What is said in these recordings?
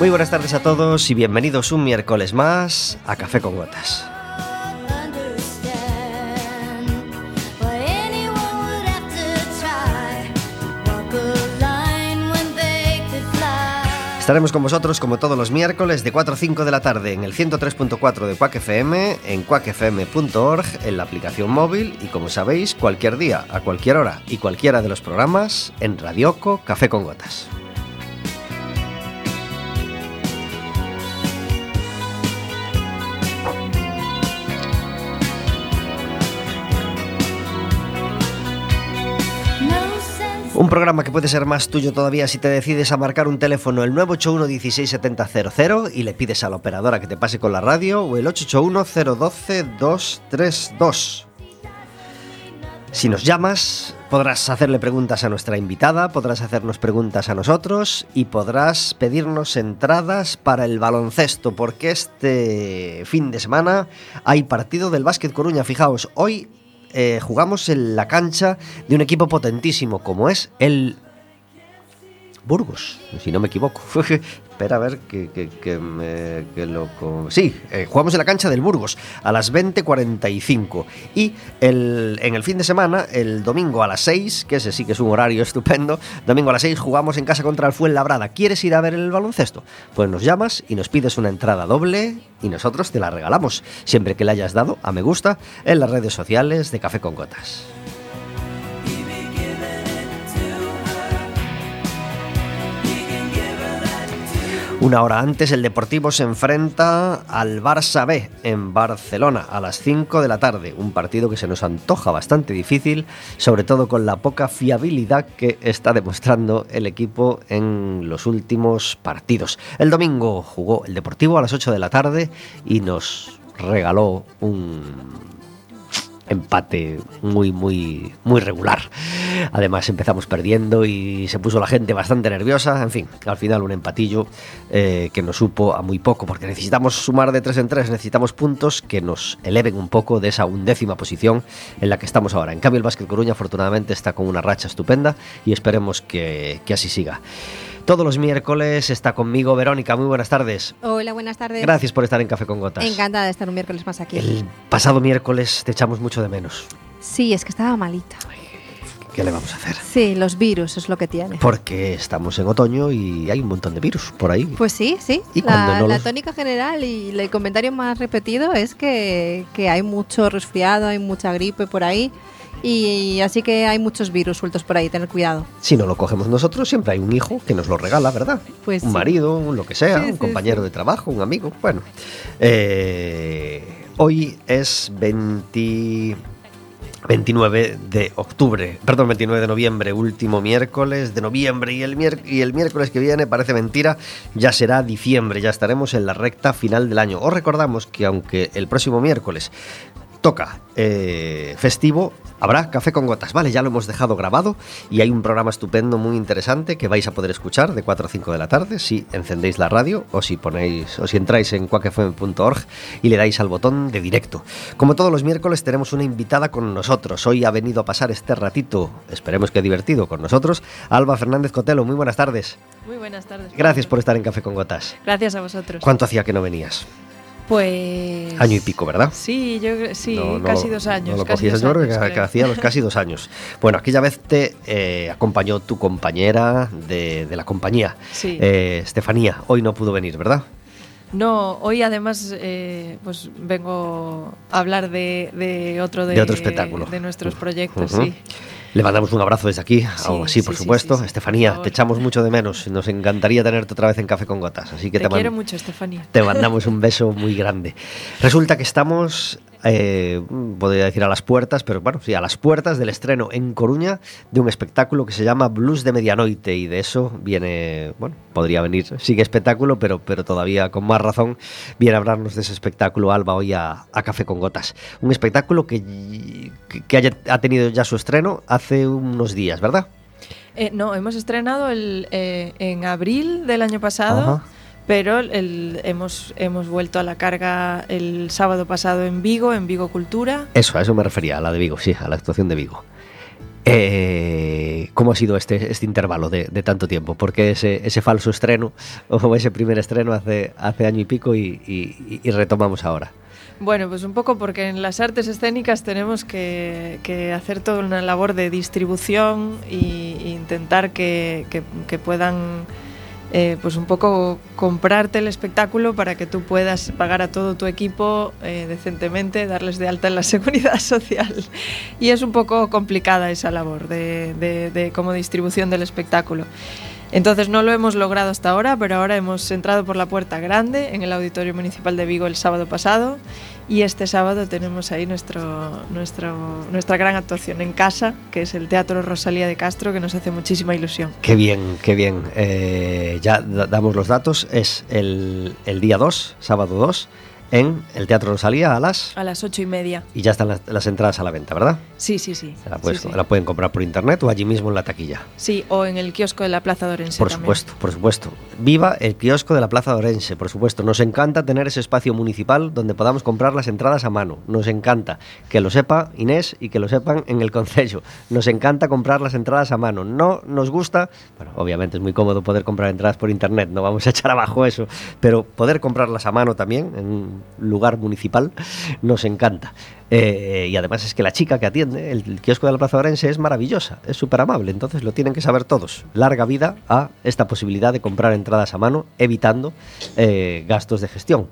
Muy buenas tardes a todos y bienvenidos un miércoles más a Café con Gotas. Estaremos con vosotros como todos los miércoles de 4 a 5 de la tarde en el 103.4 de Quack FM, en quackfm.org, en la aplicación móvil y como sabéis, cualquier día, a cualquier hora y cualquiera de los programas en Radioco Café con Gotas. Un programa que puede ser más tuyo todavía si te decides a marcar un teléfono el 981 167000 y le pides a la operadora que te pase con la radio o el 881 012 232. Si nos llamas, podrás hacerle preguntas a nuestra invitada, podrás hacernos preguntas a nosotros y podrás pedirnos entradas para el baloncesto, porque este fin de semana hay partido del Básquet Coruña. Fijaos, hoy eh, jugamos en la cancha de un equipo potentísimo como es el Burgos, si no me equivoco. Espera a ver que, me, lo... Sí, eh, jugamos en la cancha del Burgos a las 20.45 y el, en el fin de semana, el domingo a las 6, que ese sí que es un horario estupendo, domingo a las 6 jugamos en casa contra el Fuenlabrada. ¿Quieres ir a ver el baloncesto? Pues nos llamas y nos pides una entrada doble y nosotros te la regalamos, siempre que le hayas dado a me gusta en las redes sociales de Café con Gotas. Una hora antes, el Deportivo se enfrenta al Barça B en Barcelona a las 5 de la tarde. Un partido que se nos antoja bastante difícil, sobre todo con la poca fiabilidad que está demostrando el equipo en los últimos partidos. El domingo jugó el Deportivo a las 8 de la tarde y nos regaló un empate muy, muy, muy regular. Además empezamos perdiendo y se puso la gente bastante nerviosa. En fin, al final un empatillo eh, que nos supo a muy poco, porque necesitamos sumar de tres en tres, necesitamos puntos que nos eleven un poco de esa undécima posición en la que estamos ahora. En cambio, el Básquet Coruña afortunadamente está con una racha estupenda y esperemos que, que así siga. Todos los miércoles está conmigo Verónica. Muy buenas tardes. Hola, buenas tardes. Gracias por estar en Café con Gotas. Encantada de estar un miércoles más aquí. El pasado miércoles te echamos mucho de menos. Sí, es que estaba malita. ¿Qué le vamos a hacer? Sí, los virus es lo que tiene. Porque estamos en otoño y hay un montón de virus por ahí. Pues sí, sí. Y la, no la los- tónica general y el comentario más repetido es que, que hay mucho resfriado, hay mucha gripe por ahí. Y así que hay muchos virus sueltos por ahí, tener cuidado. Si no lo cogemos nosotros, siempre hay un hijo que nos lo regala, ¿verdad? Pues un sí. marido, un lo que sea, Sí, un sí, compañero de trabajo, un amigo. Bueno, eh, hoy es 20 29 de octubre, perdón, 29 de noviembre, último miércoles de noviembre y el, y el miércoles que viene, parece mentira, ya será diciembre, ya estaremos en la recta final del año. Os recordamos que aunque el próximo miércoles toca eh, festivo, habrá café con gotas, ¿vale? Ya lo hemos dejado grabado y hay un programa estupendo, muy interesante que vais a poder escuchar de 4 a 5 de la tarde si encendéis la radio o si ponéis o si entráis en quackfm.org y le dais al botón de directo. Como todos los miércoles tenemos una invitada con nosotros. Hoy ha venido a pasar este ratito, esperemos que divertido con nosotros, Alba Fernández Cotelo. Muy buenas tardes. Muy buenas tardes. Gracias por estar en Café con Gotas. Gracias a vosotros. ¿Cuánto hacía que no venías? Pues. Año y pico, ¿verdad? Sí, yo sí, No, no casi dos años. No lo dos creo que, hacía los casi dos años. Bueno, aquella vez te eh, acompañó tu compañera de, de la compañía, Sí. eh, Estefanía. Hoy no pudo venir, ¿verdad? No, hoy además eh, pues vengo a hablar de, de otro de, De otro espectáculo. de nuestros proyectos, sí. Le mandamos un abrazo desde aquí, Sí, aún así, sí, por sí, supuesto. sí, Estefanía, por te echamos mucho de menos. Nos encantaría tenerte otra vez en Café con Gotas. Así que Te, te, quiero mucho, Estefanía. te mandamos un beso muy grande. Resulta que estamos, eh, podría decir a las puertas, pero bueno, sí, a las puertas del estreno en Coruña de un espectáculo que se llama Blues de Medianoite y de eso viene, bueno, podría venir, sigue espectáculo, pero, pero todavía con más razón viene a hablarnos de ese espectáculo Alba hoy a, a Café con Gotas. Un espectáculo que, que, que haya- ha tenido ya su estreno hace unos días, ¿verdad? Eh, no, hemos estrenado el, eh, en abril del año pasado, Ajá. Pero el, hemos, hemos vuelto a la carga el sábado pasado en Vigo, en Vigo Cultura. Eso, a eso me refería, a la de Vigo, sí, a la actuación de Vigo. Eh, ¿Cómo ha sido este, este intervalo de, de tanto tiempo? Porque ese, ese falso estreno o ese primer estreno hace, hace año y pico y, y- y retomamos ahora. Bueno, pues un poco porque en las artes escénicas tenemos que, que hacer toda una labor de distribución e intentar que, que- que puedan eh, pues un poco comprarte el espectáculo para que tú puedas pagar a todo tu equipo eh, decentemente, darles de alta en la seguridad social. Y es un poco complicada esa labor de, de- como distribución del espectáculo. Entonces no lo hemos logrado hasta ahora, pero ahora hemos entrado por la puerta grande en el Auditorio Municipal de Vigo el sábado pasado y este sábado tenemos ahí nuestro, nuestro, nuestra gran actuación en casa, que es el Teatro Rosalía de Castro, que nos hace muchísima ilusión. Qué bien, qué bien. Eh, ya da- damos los datos. Es el, el día 2, sábado 2, en el Teatro Rosalía a las... A las ocho y media. Y ya están las, las entradas a la venta, ¿verdad? Sí, sí, sí. La, puedes- sí, sí. la pueden comprar por internet o allí mismo en la taquilla. Sí, o en el kiosco de la Plaza de Orense Por también. supuesto, por supuesto. Viva el kiosco de la Plaza de Orense, por supuesto. Nos encanta tener ese espacio municipal donde podamos comprar las entradas a mano. Nos encanta que lo sepa Inés y que lo sepan en el concello. Nos encanta comprar las entradas a mano. No nos gusta, bueno, obviamente es muy cómodo poder comprar entradas por internet, no vamos a echar abajo eso, pero poder comprarlas a mano también en lugar municipal nos encanta. Eh, y además es que la chica que atiende el, kiosco de la Plaza Orense es maravillosa, es súper amable, entonces lo tienen que saber todos. Larga vida a esta posibilidad de comprar entradas a mano, evitando eh, gastos de gestión.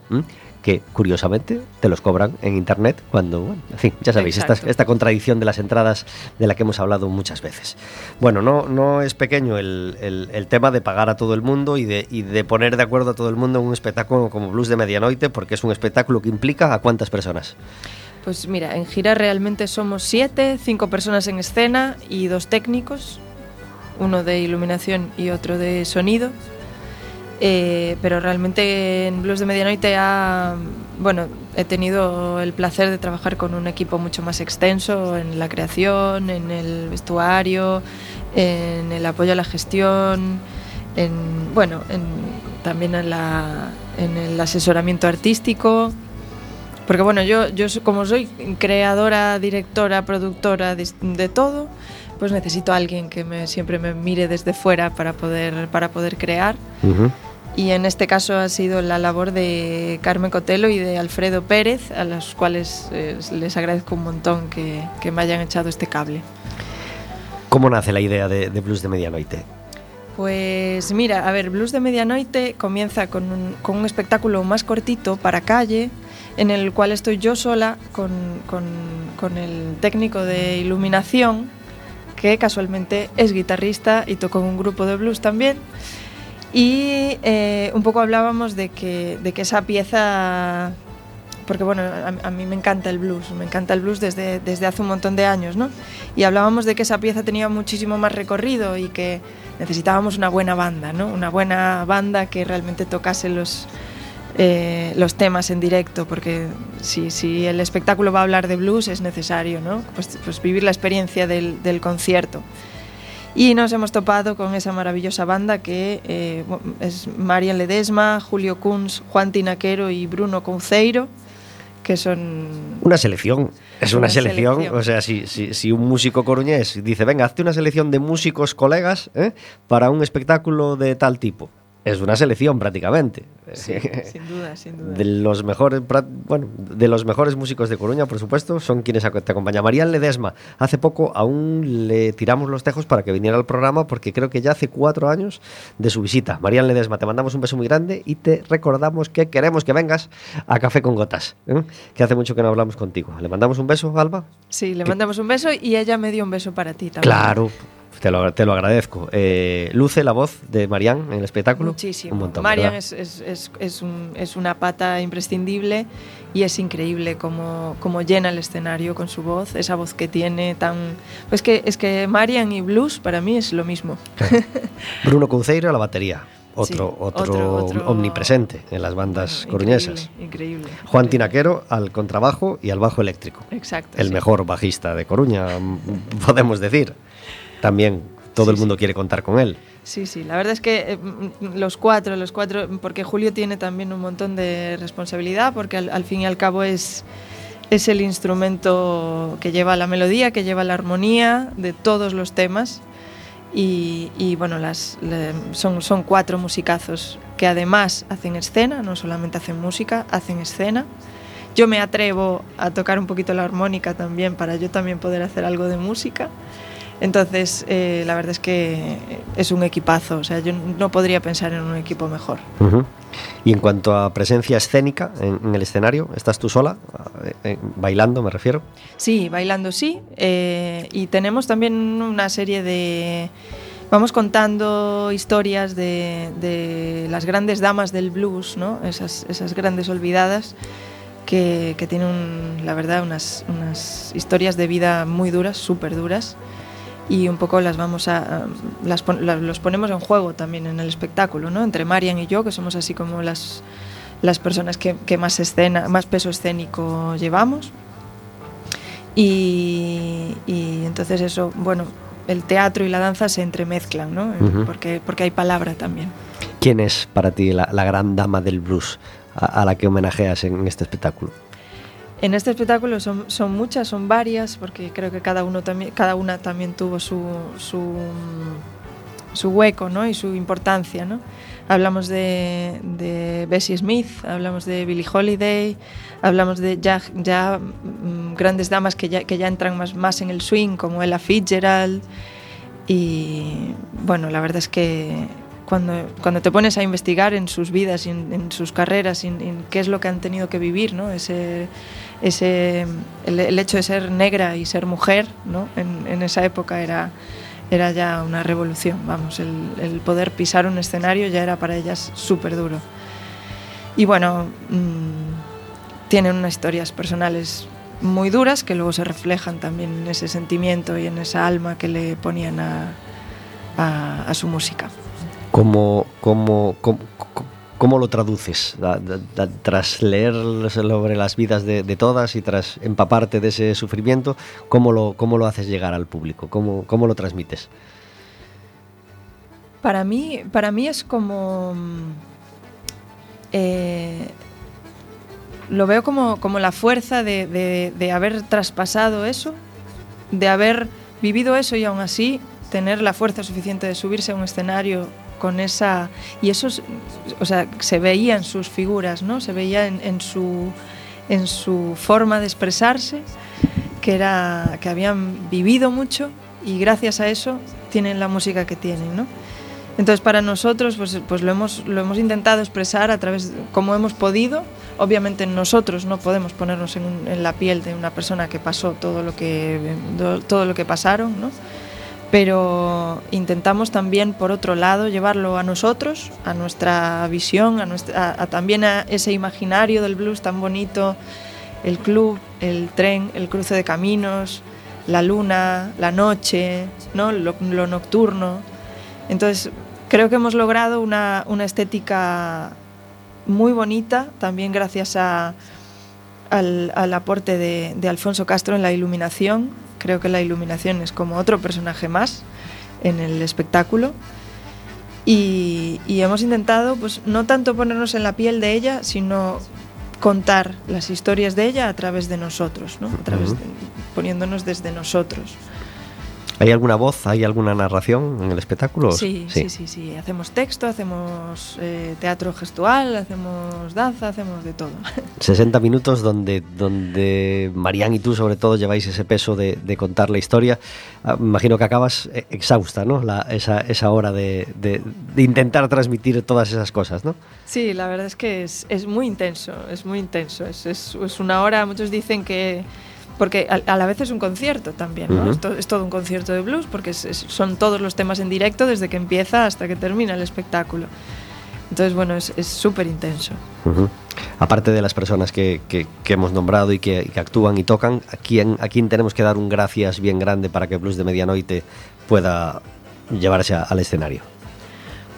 Que curiosamente te los cobran en internet cuando, bueno, en fin, ya sabéis, esta, esta contradicción de las entradas de la que hemos hablado muchas veces. Bueno, no, no es pequeño el, el- el tema de pagar a todo el mundo y de, y de poner de acuerdo a todo el mundo en un espectáculo como Blues de Medianoite, porque es un espectáculo que implica a cuántas personas. Pues mira, en gira realmente somos siete, cinco personas en escena y dos técnicos, uno de iluminación y otro de sonido. Eh, pero realmente en Blues de Medianoite ha, bueno, he tenido el placer de trabajar con un equipo mucho más extenso en la creación, en el vestuario, en el apoyo a la gestión, en, bueno, en- también en, la, en el asesoramiento artístico. Porque bueno, yo, yo como soy creadora, directora, productora de, de todo, pues necesito a alguien que me, siempre me mire desde fuera para poder, para poder crear. Y en este caso ha sido la labor de Carmen Cotelo y de Alfredo Pérez, a los cuales eh, les agradezco un montón que, que me hayan echado este cable. ¿Cómo nace la idea de, de Blues de Medianoite? Pues mira, a ver, Blues de Medianoite comienza con un, con un espectáculo más cortito para calle, en el cual estoy yo sola con, con- con el técnico de iluminación, que casualmente es guitarrista y tocó en un grupo de blues también. Y eh, un poco hablábamos de que, de que esa pieza, porque bueno, a, a mí me encanta el blues, me encanta el blues desde, desde hace un montón de años, ¿no? Y hablábamos de que esa pieza tenía muchísimo más recorrido y que necesitábamos una buena banda, ¿no? Una buena banda que realmente tocase los, eh, los temas en directo, porque si, si el espectáculo va a hablar de blues es necesario, ¿no? Pues, pues vivir la experiencia del, del concierto. Y nos hemos topado con esa maravillosa banda que eh, es Marian Ledesma, Julio Kunz, Juan Tinaquero y Bruno Conceiro, que son... Una selección. Es una, Una selección. selección. O sea, si, si, si un músico coruñés dice, venga, hazte una selección de músicos colegas ¿eh? para un espectáculo de tal tipo. Es una selección prácticamente. sin duda, sin duda. De los mejores, bueno, de los mejores músicos de Coruña, por supuesto, son quienes te acompañan. Marian Ledesma, hace poco aún le tiramos los tejos para que viniera al programa porque creo que ya hace cuatro años de su visita. Marian Ledesma, te mandamos un beso muy grande y te recordamos que queremos que vengas a Café con Gotas, ¿eh? que hace mucho que no hablamos contigo. ¿Le mandamos un beso, Alba? Sí, le que- mandamos un beso y ella me dio un beso para ti también. Claro, te lo, te lo agradezco. Eh, luce la voz de Marian en el espectáculo. Muchísimo. Un montón, Marian es, es, es, un- es una pata imprescindible y es increíble cómo, cómo llena el escenario con su voz, esa voz que tiene tan... Pues que, es que Marian y blues para mí es lo mismo. Bruno Conceiro a la batería. Otro, Sí, otro, otro- otro- omnipresente en las bandas Bueno, coruñesas. Increíble. increíble. Juan Increíble. Tinaquero al contrabajo y al bajo eléctrico. Exacto. El sí. mejor bajista de Coruña, podemos decir. También todo Sí, el mundo sí. quiere contar con él. Sí, sí, la verdad es que eh, mm, los cuatro, los cuatro, porque Julio tiene también un montón de responsabilidad, porque al, al fin y al cabo es, es el instrumento que lleva la melodía, que lleva la armonía de todos los temas. Y, y bueno, las, le, son, son cuatro musicazos que además hacen escena, no solamente hacen música, hacen escena. Yo me atrevo a tocar un poquito la armónica también para yo también poder hacer algo de música. Entonces, eh, la verdad es que es un equipazo, o sea, yo no podría pensar en un equipo mejor. Uh -huh. Y en cuanto a presencia escénica en, en el escenario, ¿estás tú sola? Eh, eh, ¿Bailando me refiero? Sí, bailando sí. Eh, y tenemos también una serie de... Vamos contando historias de, de las grandes damas del blues, ¿no? esas, esas grandes olvidadas que, que tienen, la verdad, unas, unas historias de vida muy duras, súper duras y un poco las vamos a las, los ponemos en juego también en el espectáculo, ¿no? Entre Marian y yo, que somos así como las, las personas que, que más escena, más peso escénico llevamos. Y, y, entonces eso, bueno, el teatro y la danza se entremezclan, ¿no? Uh -huh. porque, porque hay palabra también. ¿Quién es para ti la, la gran dama del blues a, a la que homenajeas en este espectáculo? En este espectáculo son, son, muchas, son varias, porque creo que cada, uno también, cada una también tuvo su, su, su hueco ¿no? y su importancia. ¿no? Hablamos de, de, Bessie Smith, hablamos de Billie Holiday, hablamos de ya, ya mm, grandes damas que ya, que ya entran más, más en el swing, como Ella Fitzgerald. Y bueno, la verdad es que cuando, cuando te pones a investigar en sus vidas, en, en sus carreras, en, en, qué es lo que han tenido que vivir, ¿no? ese, ese, el, el, hecho de ser negra y ser mujer ¿no? en, en, esa época era, era ya una revolución. Vamos, el, el, poder pisar un escenario ya era para ellas súper duro. Y bueno, mmm, tienen unas historias personales muy duras que luego se reflejan también en ese sentimiento y en esa alma que le ponían a, a, a su música. ¿Cómo, cómo, cómo, cómo lo traduces? Tras leer sobre las vidas de, de, todas y tras empaparte de ese sufrimiento, ¿cómo lo, cómo lo haces llegar al público? ¿Cómo, cómo lo transmites? Para mí, para mí es como... Eh, lo veo como, como la fuerza de, de, de haber traspasado eso, de haber vivido eso y aún así tener la fuerza suficiente de subirse a un escenario con esa y eso o sea se veía en sus figuras no se veía en, su en su forma de expresarse que era que habían vivido mucho y gracias a eso tienen la música que tienen no entonces para nosotros pues, pues lo hemos lo hemos intentado expresar a través como hemos podido. Obviamente nosotros no podemos ponernos en, en, la piel de una persona que pasó todo lo que todo lo que pasaron no pero intentamos también, por otro lado, llevarlo a nosotros, a nuestra visión, a, nuestra, también a ese imaginario del blues tan bonito, el club, el tren, el cruce de caminos, la luna, la noche, ¿no? lo, nocturno. Entonces, creo que hemos logrado una, estética muy bonita, también gracias a, al, al, aporte de, de Alfonso Castro en la iluminación, creo que la iluminación es como otro personaje más en el espectáculo. Y, y, hemos intentado, pues, no tanto ponernos en la piel de ella, sino contar las historias de ella a través de nosotros, ¿no? a través de, poniéndonos desde nosotros. ¿Hay alguna voz, hay alguna narración en el espectáculo? Sí, sí, sí, sí. sí. Hacemos texto, hacemos eh, teatro gestual, hacemos danza, hacemos de todo. 60 minutos donde, donde Marián y tú sobre todo lleváis ese peso de, de contar la historia. Ah, imagino que acabas eh, exhausta, ¿no? La, esa, esa hora de, de, de, intentar transmitir todas esas cosas, ¿no? Sí, la verdad es que es, es muy intenso, es muy intenso. Es, es, es una hora, muchos dicen que porque a, a, la vez es un concierto también, ¿no? Uh -huh. es, to, es, todo un concierto de blues, porque es, es, son todos los temas en directo desde que empieza hasta que termina el espectáculo. Entonces, bueno, es súper intenso. Uh -huh. Aparte de las personas que, que, que hemos nombrado y que, que, actúan y tocan, ¿a quién, ¿a quién tenemos que dar un gracias bien grande para que Blues de Medianoite pueda llevarse a, al escenario?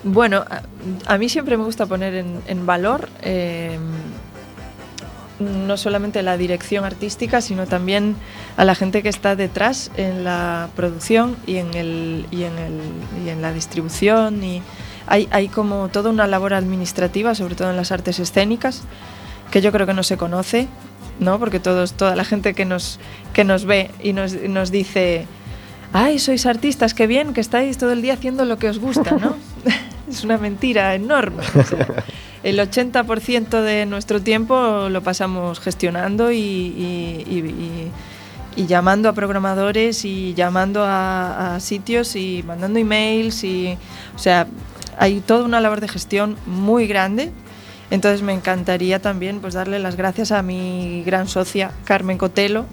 Bueno, a, a, mí siempre me gusta poner en, en valor eh, no solamente la dirección artística, sino también a la gente que está detrás en la producción y en, el, y en, el, y en la distribución. Y hay, hay como toda una labor administrativa, sobre todo en las artes escénicas, que yo creo que no se conoce ¿no? Porque todos, toda la gente que nos, que nos ve y nos, nos dice, ay, sois artistas, qué bien que estáis todo el día haciendo lo que os gusta, ¿no? es una mentira enorme. O sea, el 80% de nuestro tiempo lo pasamos gestionando y, y- y- y- y llamando a programadores y llamando a, a sitios y mandando emails y, o sea, hay toda una labor de gestión muy grande. Entonces me encantaría también pues darle las gracias a mi gran socia Carmen Cotelo,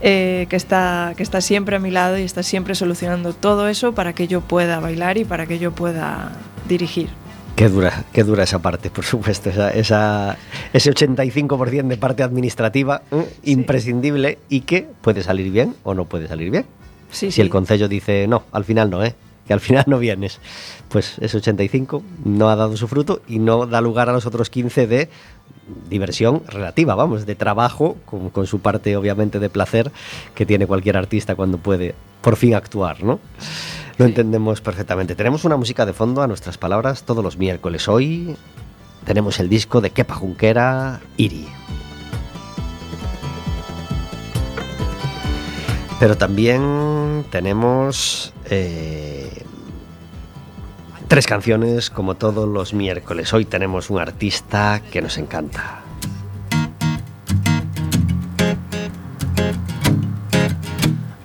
eh, que, está, que está siempre a mi lado y está siempre solucionando todo eso para que yo pueda bailar y para que yo pueda dirigir. Qué dura, qué dura esa parte, por supuesto, esa, esa- ese 85% de parte administrativa ¿eh? imprescindible y que puede salir bien o no puede salir bien. Sí, si sí. el concello dice no, al final no, ¿eh? que al final no vienes, pues ese 85 no ha dado su fruto y no da lugar a los otros 15 de diversión relativa, vamos, de trabajo, con, con su parte obviamente de placer que tiene cualquier artista cuando puede por fin actuar, ¿no? Lo entendemos perfectamente. Tenemos una música de fondo a nuestras palabras todos los miércoles. Hoy tenemos el disco de Kepa Junquera, Iri. Pero también tenemos eh, tres canciones como todos los miércoles. Hoy tenemos un artista que nos encanta.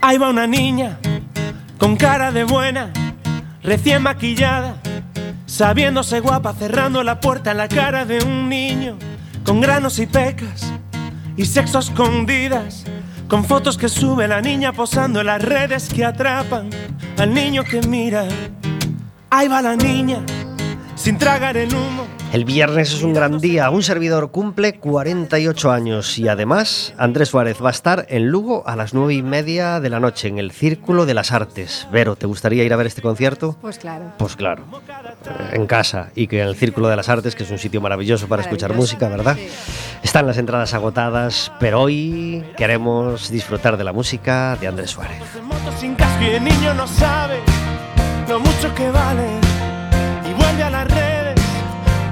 Ahí va una niña con cara de buena, recién maquillada, sabiéndose guapa, cerrando la puerta en la cara de un niño con granos y pecas y sexo escondidas, con fotos que sube la niña posando en las redes que atrapan al niño que mira. Ahí va la niña, sin tragar el humo. El viernes es un gran día. Un servidor cumple 48 años y además Andrés Suárez va a estar en Lugo a las 9 y media de la noche en el Círculo de las Artes. Vero, ¿te gustaría ir a ver este concierto? Pues claro. Pues claro, en casa y que en el Círculo de las Artes, que es un sitio maravilloso para escuchar Maravilloso, música, ¿verdad? sí. Están las entradas agotadas, pero hoy queremos disfrutar de la música de Andrés Suárez. En moto sin casco y el niño no sabe lo mucho que vale. Y vuelve a las redes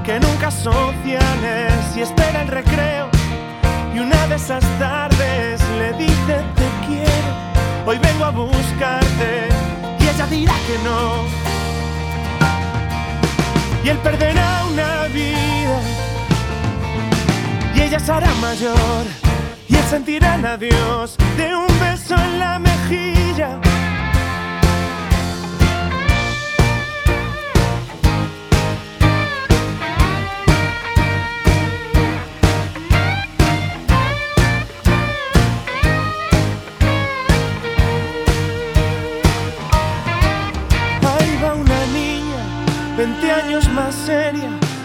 que nunca sociales. Y espera el recreo y una de esas tardes le dice te quiero hoy vengo a buscarte y ella dirá que no. Y él perderá una vida. Y ella se hará mayor. Y él sentirá el adiós de un beso en la mejilla.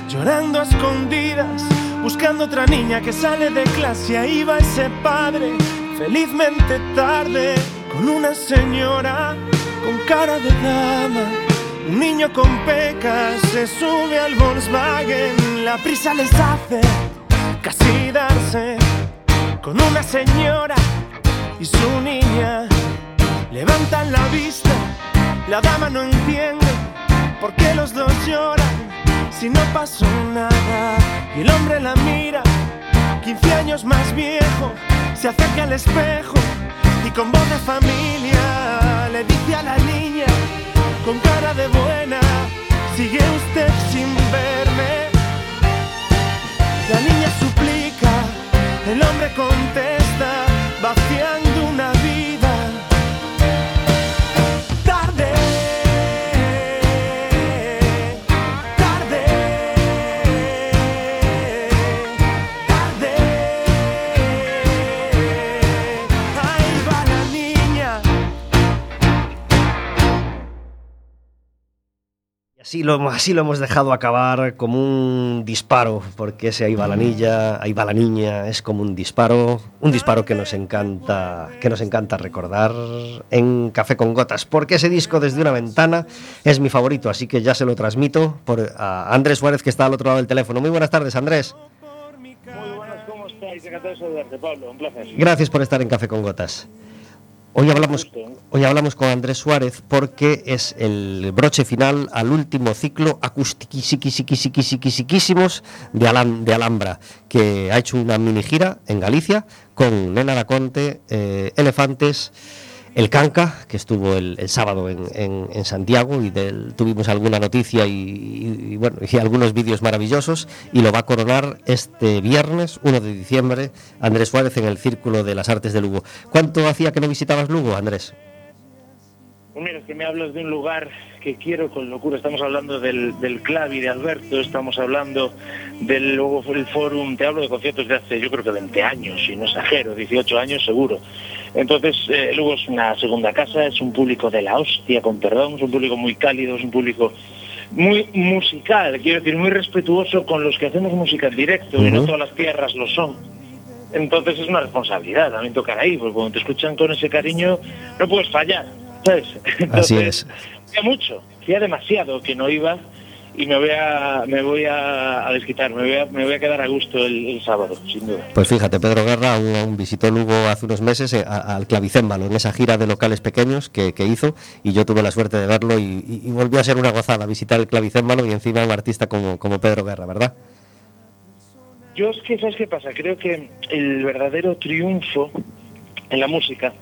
Llorando a escondidas, buscando otra niña que sale de clase. Ahí va ese padre, felizmente tarde, con una señora con cara de dama. Un niño con pecas se sube al Volkswagen, la prisa les hace casi darse con una señora y su niña. Levantan la vista, la dama no entiende por qué los dos lloran si no pasó nada. Y el hombre la mira, 15 años más viejo, se acerca al espejo y con voz de familia le dice a la niña, con cara de buena, sigue usted sin verme. La niña suplica, el hombre contesta, vaciando Y así lo, así lo hemos dejado acabar como un disparo, porque ese ahí va la niña, ahí va la niña, es como un disparo, un disparo que nos encanta, que nos encanta recordar en Café con Gotas, porque ese disco desde una ventana es mi favorito, así que ya se lo transmito por a Andrés Suárez que está al otro lado del teléfono. Muy buenas tardes, Andrés. Muy buenas, ¿cómo estáis? Encantado de saludarte, Pablo, un placer. Gracias por estar en Café con Gotas. Hoy hablamos, hoy hablamos con Andrés Suárez porque es el broche final al último ciclo acústiquísimos de, Alam, de Alhambra, que ha hecho una mini gira en Galicia con Nena Daconte, eh, Elefantes el Canca, que estuvo el, sábado en, Santiago y del, tuvimos alguna noticia y, bueno, y algunos vídeos maravillosos y lo va a coronar este viernes 1 de diciembre Andrés Suárez en el Círculo de las Artes de Lugo. ¿Cuánto hacía que no visitabas Lugo, Andrés? Pues mira, que me hablas de un lugar que quiero con locura. Estamos hablando del, Clavi de Alberto, estamos hablando del luego el Forum, te hablo de conciertos de hace yo creo que 20 años, y no exagero, 18 años seguro. Entonces, eh, luego es una segunda casa, es un público de la hostia, con perdón, es un público muy cálido, es un público muy musical, quiero decir, muy respetuoso con los que hacemos música en directo, y no todas las tierras lo son. Entonces es una responsabilidad también tocar ahí, porque cuando te escuchan con ese cariño no puedes fallar. Así es. Hacía mucho, hacía demasiado que no iba y me voy a me voy a, desquitar, me voy a, me voy a quedar a gusto el, sábado, sin duda. Pues fíjate, Pedro Guerra un, visitó Lugo hace unos meses eh, al Clavicémbalo, en esa gira de locales pequeños que, hizo, y yo tuve la suerte de verlo y, volvió a ser una gozada visitar el Clavicémbalo y encima un artista como, como Pedro Guerra, ¿verdad? Yo es que, ¿sabes qué pasa? Creo que el verdadero triunfo en la música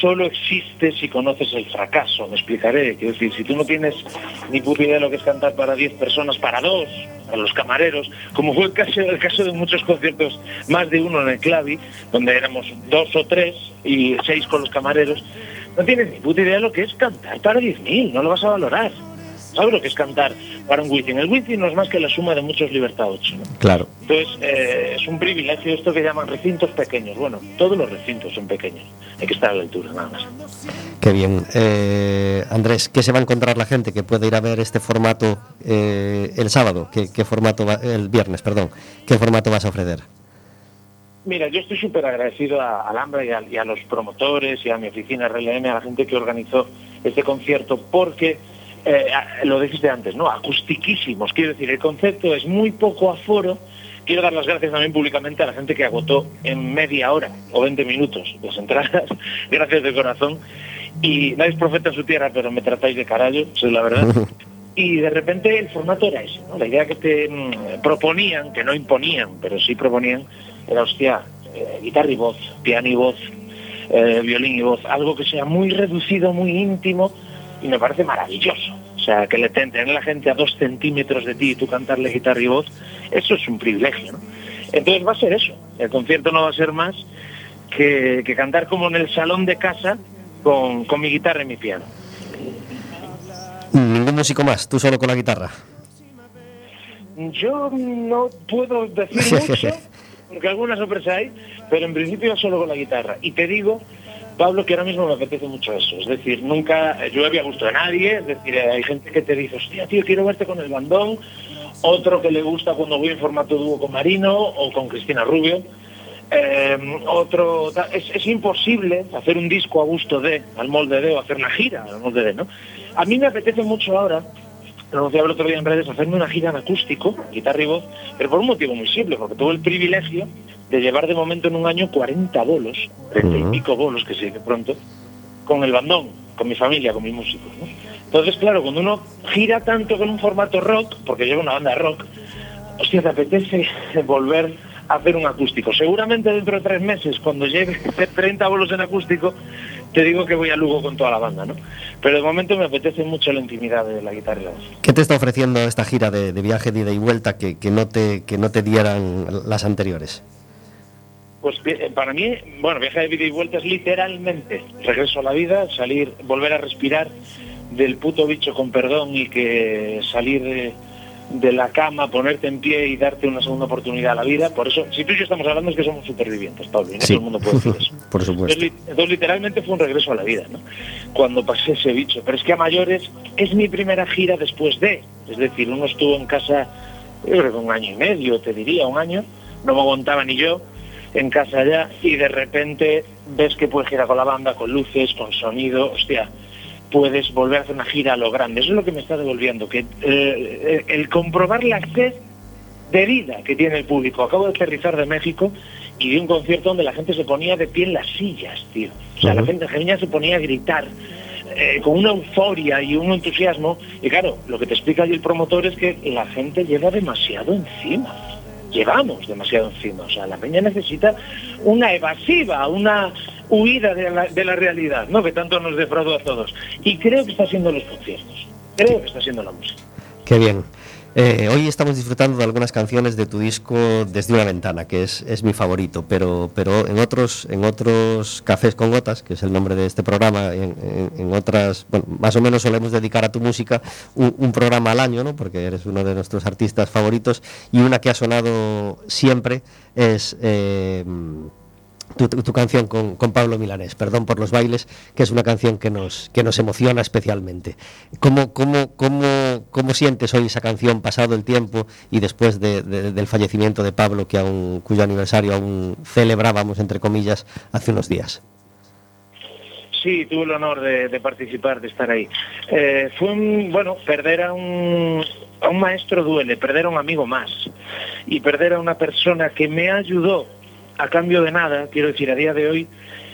solo existe si conoces el fracaso, me explicaré. Quiero decir, si tú no tienes ni puta idea de lo que es cantar para 10 personas, para dos, para los camareros, como fue el caso, el caso de muchos conciertos, más de uno en el Clavi, donde éramos dos o tres y seis con los camareros, no tienes ni puta idea de lo que es cantar para 10.000, no lo vas a valorar. ¿Sabes lo que es cantar para un Wizzing? El Wizzing no es más que la suma de muchos libertados. Claro. Entonces, eh, es un privilegio esto que llaman recintos pequeños. Bueno, todos los recintos son pequeños. Hay que estar a la altura, nada más. Qué bien. Eh, Andrés, ¿qué se va a encontrar la gente que puede ir a ver este formato eh, el sábado? ¿Qué, formato el viernes, perdón? ¿Qué formato vas a ofrecer? Mira, yo estoy súper agradecido a Alhambra y a, y a, los promotores y a mi oficina RLM, a la gente que organizó este concierto, porque eh, lo dijiste antes, ¿no? Acustiquísimos. Quiero decir, el concepto es muy poco aforo. Quiero dar las gracias también públicamente a la gente que agotó en media hora o 20 minutos las entradas. gracias de corazón. Y nadie es profeta en su tierra, pero me tratáis de carallo, es la verdad. Y de repente el formato era ese, ¿no? La idea que te mm, proponían, que no imponían, pero sí proponían, era, hostia, eh, guitarra y voz, piano y voz, eh, violín y voz, algo que sea muy reducido, muy íntimo, y me parece maravilloso. O sea, que le tener la gente a dos centímetros de ti y tú cantarle guitarra y voz, eso es un privilegio, ¿no? Entonces va a ser eso. El concierto no va a ser más que, cantar como en el salón de casa con, con mi guitarra y mi piano. Ningún músico más, tú solo con la guitarra. Yo no puedo decir mucho, porque algunas sorpresas hay, pero en principio solo con la guitarra. Y te digo Pablo, que ahora mismo me apetece mucho eso. Es decir, nunca había gustado a nadie. Es decir, hay gente que te dice, hostia, tío, quiero verte con el bandón. Otro que le gusta cuando voy en formato dúo con Marino o con Cristina Rubio. Em, otro, es, imposible hacer un disco a gusto de, al molde de, o hacer una gira al molde de, ¿no? A mí me apetece mucho ahora, lo anunciaba el otro día en redes, hacerme una gira en acústico, guitarra y voz, pero por un motivo muy simple, porque tuve el privilegio de llevar de momento en un año 40 bolos, 30 y pico bolos, que sí, de pronto, con el bandón, con mi familia, con mis músicos. Entonces, claro, cuando uno gira tanto con un formato rock, porque lleva una banda rock, hostia, te apetece volver a hacer un acústico. Seguramente dentro de tres meses, cuando llegue 30 bolos en acústico, te digo que voy a Lugo con toda la banda, ¿no? Pero de momento me apetece mucho la intimidad de la guitarra y la voz. ¿Qué te está ofreciendo esta gira de, viaje de ida y vuelta que, que, no te, que no te dieran las anteriores? Pues eh, para mí, bueno, viaje de vida y vuelta es literalmente regreso a la vida, salir, volver a respirar del puto bicho con perdón y que salir de, la cama, ponerte en pie y darte una segunda oportunidad a la vida. Por eso, si tú y yo estamos hablando es que somos supervivientes, Pablo, y no todo el mundo puede decir eso. Por supuesto. Entonces, literalmente fue un regreso a la vida, ¿no? Cuando pasé ese bicho. Pero es que a mayores es mi primera gira después de. Es decir, uno estuvo en casa, yo creo que un año y medio, te diría, un año. No me aguantaba ni yo en casa ya y de repente ves que puedes girar con la banda, con luces, con sonido, hostia, puedes volver a hacer una gira a lo grande. Eso es lo que me está devolviendo, que eh, el comprobar la sed de vida que tiene el público. Acabo de aterrizar de México y vi un concierto donde la gente se ponía de pie en las sillas, tío. O sea, la gente genial se ponía a gritar eh, con una euforia y un entusiasmo. Y claro, lo que te explica allí el promotor es que la gente lleva demasiado encima. Llevamos demasiado encima. O sea, la peña necesita una evasiva, una huida de la, de la realidad, ¿no? Que tanto nos defraudó a todos. Y creo que está siendo los conciertos. Creo que está siendo la música. Qué bien. Eh, hoy estamos disfrutando de algunas canciones de tu disco Desde una ventana, que es, es, mi favorito, pero, pero en, otros, en otros Cafés con Gotas, que es el nombre de este programa, en, en, otras, bueno, más o menos solemos dedicar a tu música un, un, programa al año, ¿no? porque eres uno de nuestros artistas favoritos, y una que ha sonado siempre es... Eh, tu, tu, canción con, con, Pablo Milanés, Perdón por los bailes, que es una canción que nos, que nos emociona especialmente. ¿Cómo, cómo, cómo, cómo sientes hoy esa canción pasado el tiempo y después de, de, del fallecimiento de Pablo, que aún, cuyo aniversario aún celebrábamos, entre comillas, hace unos días? Sí, tuve el honor de, de participar, de estar ahí. Eh, fue un, bueno, perder a un, a un maestro duele, perder a un amigo más y perder a una persona que me ayudó a cambio de nada, quiero decir, a día de hoy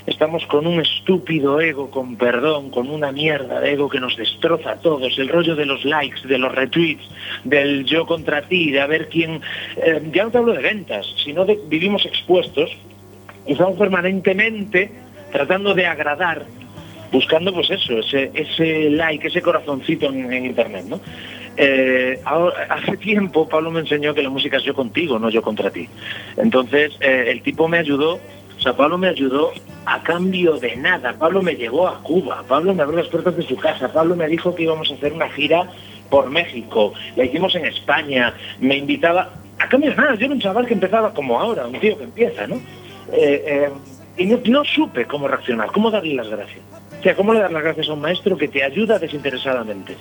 estamos con un estúpido ego, con perdón, con una mierda de ego que nos destroza a todos, el rollo de los likes, de los retweets, del yo contra ti, de a ver quién, eh, ya no te hablo de ventas, sino de vivimos expuestos y estamos permanentemente tratando de agradar, buscando pues eso, ese, ese like, ese corazoncito en, en internet, ¿no? Eh, hace tiempo Pablo me enseñó que la música es yo contigo, no yo contra ti. Entonces, eh, el tipo me ayudó, o sea, Pablo me ayudó a cambio de nada. Pablo me llevó a Cuba, Pablo me abrió las puertas de su casa, Pablo me dijo que íbamos a hacer una gira por México, la hicimos en España, me invitaba, a cambio de nada, yo era un chaval que empezaba como ahora, un tío que empieza, ¿no? Eh, y no supe cómo reaccionar, cómo darle las gracias. O sea, cómo le dar las gracias a un maestro que te ayuda desinteresadamente.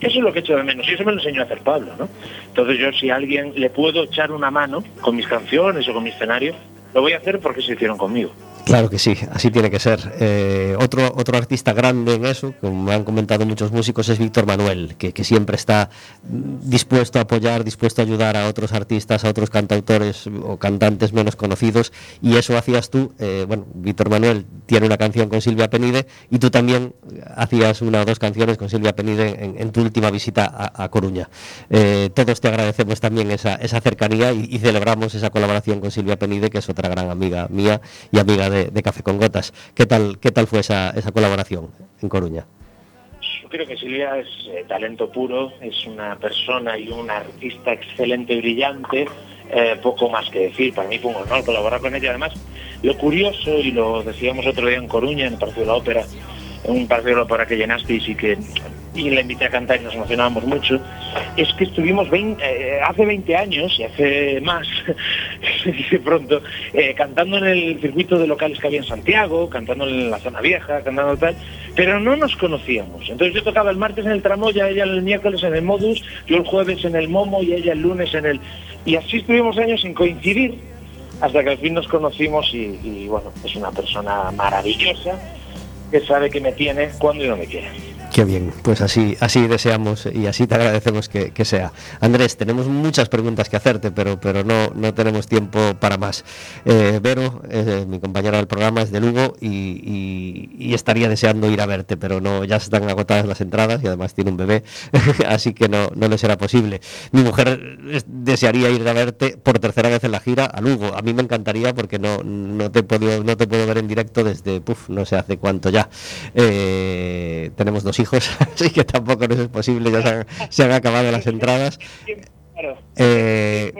Eso es lo que echo de menos y eso me lo enseñó a hacer Pablo, ¿no? Entonces yo si a alguien le puedo echar una mano con mis canciones o con mi escenario, lo voy a hacer porque se hicieron conmigo. Claro que sí, así tiene que ser. Eh, otro, otro artista grande en eso, como me han comentado muchos músicos, es Víctor Manuel, que, siempre está dispuesto a apoyar, dispuesto a ayudar a otros artistas, a otros cantautores o cantantes menos conocidos, y eso hacías tú. Eh, bueno, Víctor Manuel tiene una canción con Silvia Penide, y tú también hacías una o dos canciones con Silvia Penide en, tu última visita a, Coruña. Eh, todos te agradecemos también esa, esa cercanía y, celebramos esa colaboración con Silvia Penide, que es otra gran amiga mía y amiga de de, Café con Gotas. ¿Qué tal, qué tal fue esa, esa colaboración en Coruña? Yo creo que Silvia es eh, talento puro, es una persona y un artista excelente, brillante, eh, poco más que decir. Para mí fue un honor colaborar con ella. Además, lo curioso, y lo decíamos otro día en Coruña, en el Partido de la Ópera, en un partido de la ópera que llenasteis y que y la invité a cantar y nos emocionábamos mucho, es que estuvimos 20, eh, hace 20 años y hace más, se dice pronto, eh, cantando en el circuito de locales que había en Santiago, cantando en la zona vieja, cantando tal, pero no nos conocíamos. Entonces yo tocaba el martes en el Tramoya, ella el miércoles en el Modus, yo el jueves en el Momo y ella el lunes en el... Y así estuvimos años sin coincidir hasta que al fin nos conocimos y, y bueno, es una persona maravillosa que sabe que me tiene cuando y no me quiere. Qué bien, pues así, así deseamos y así te agradecemos que, sea. Andrés, tenemos muchas preguntas que hacerte, pero, no, tenemos tiempo para más. Eh, Vero, eh, mi compañera del programa, es de Lugo y, estaría deseando ir a verte, pero no, ya están agotadas las entradas y además tiene un bebé, así que no, le será posible. Mi mujer desearía ir a verte por tercera vez en la gira a Lugo. A mí me encantaría porque no, te, puedo, no te puedo ver en directo desde, no sé hace cuánto ya. Eh, tenemos dos hijos hijos, así que tampoco nos es posible, ya se han, se han acabado las entradas. Eh,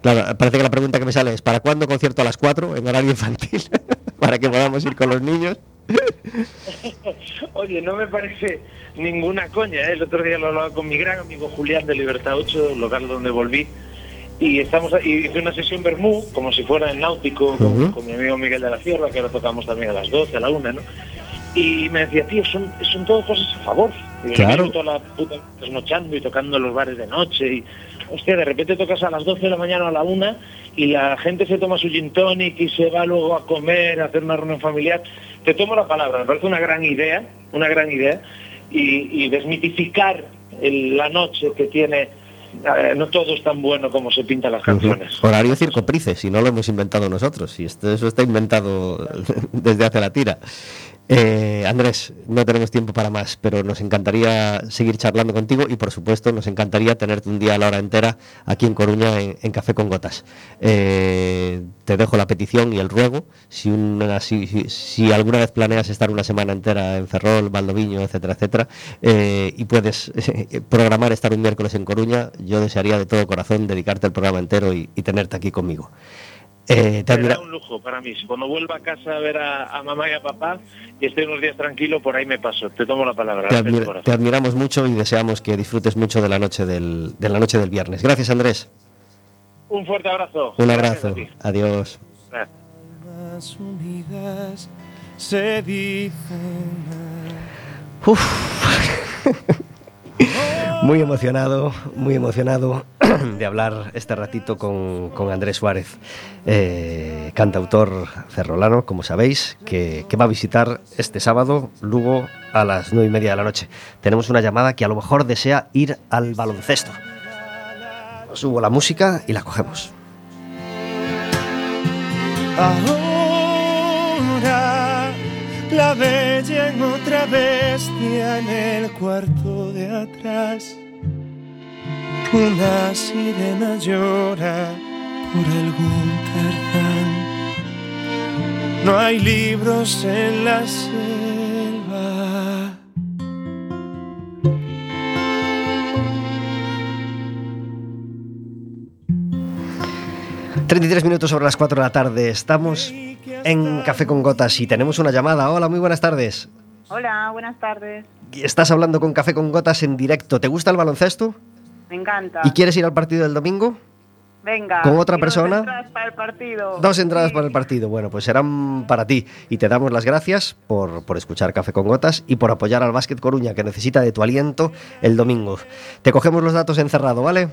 claro, parece que la pregunta que me sale es, ¿para cuándo concierto a las 4 en horario infantil? Para que podamos ir con los niños. Oye, no me parece ninguna coña, ¿eh? el otro día lo hablaba con mi gran amigo Julián de Libertad 8, local donde volví, y estamos y hice una sesión Bermú, como si fuera en náutico, uh -huh. con mi amigo Miguel de la Sierra, que ahora tocamos también a las 12, a la 1, ¿no? Y me decía, tío, son, son todo cosas a favor. Y claro. toda la puta desnochando y tocando en los bares de noche. Y, hostia, de repente tocas a las 12 de la mañana o a la 1 y la gente se toma su gin tonic y se va luego a comer, a hacer una reunión familiar. Te tomo la palabra, me parece una gran idea, una gran idea. Y, y desmitificar el, la noche que tiene eh, no todo es tan bueno como se pintan las canciones. Horario Circo Price, si no lo hemos inventado nosotros, si esto, eso está inventado desde hace la tira. Eh, Andrés, no tenemos tiempo para más, pero nos encantaría seguir charlando contigo y por supuesto nos encantaría tenerte un día a la hora entera aquí en Coruña en, Café con Gotas. Eh, te dejo la petición y el ruego, si, si, alguna vez planeas estar una semana entera en Ferrol, Valdoviño, etcétera, etcétera, eh, y puedes programar estar un miércoles en Coruña, yo desearía de todo corazón dedicarte el programa entero y tenerte aquí conmigo. Eh, Será un lujo para mí. Cuando vuelva a casa a ver a, mamá y a papá y esté unos días tranquilo, por ahí me paso. Te tomo la palabra. Te, admiramos mucho y deseamos que disfrutes mucho de la noche del, de la noche del viernes. Gracias, Andrés. Un fuerte abrazo. Un abrazo. Adiós. Muy emocionado, muy emocionado de hablar este ratito con, Andrés Suárez, eh, cantautor ferrolano, como sabéis, que, va a visitar este sábado Lugo a las nueve y media de la noche. Tenemos una llamada que a lo mejor desea ir al baloncesto. Subo la música y la cogemos. La bella en otra bestia en el cuarto de atrás. Una sirena llora por algún Tarzán. No hay libros en la selva. ...33 minutos sobre las 4 de la tarde. Estamos en Café con Gotas y tenemos una llamada. Hola, muy buenas tardes. Hola, buenas tardes. Estás hablando con Café con Gotas en directo. ¿Te gusta el baloncesto? Me encanta. ¿Y quieres ir al partido del domingo? Venga. ¿Con otra persona? Dos entradas para el partido. Dos entradas para el partido. Bueno, pues serán para ti. Y te damos las gracias por, por escuchar Café con Gotas y por apoyar al Básquet Coruña, que necesita de tu aliento el domingo. Te cogemos los datos encerrado, ¿vale?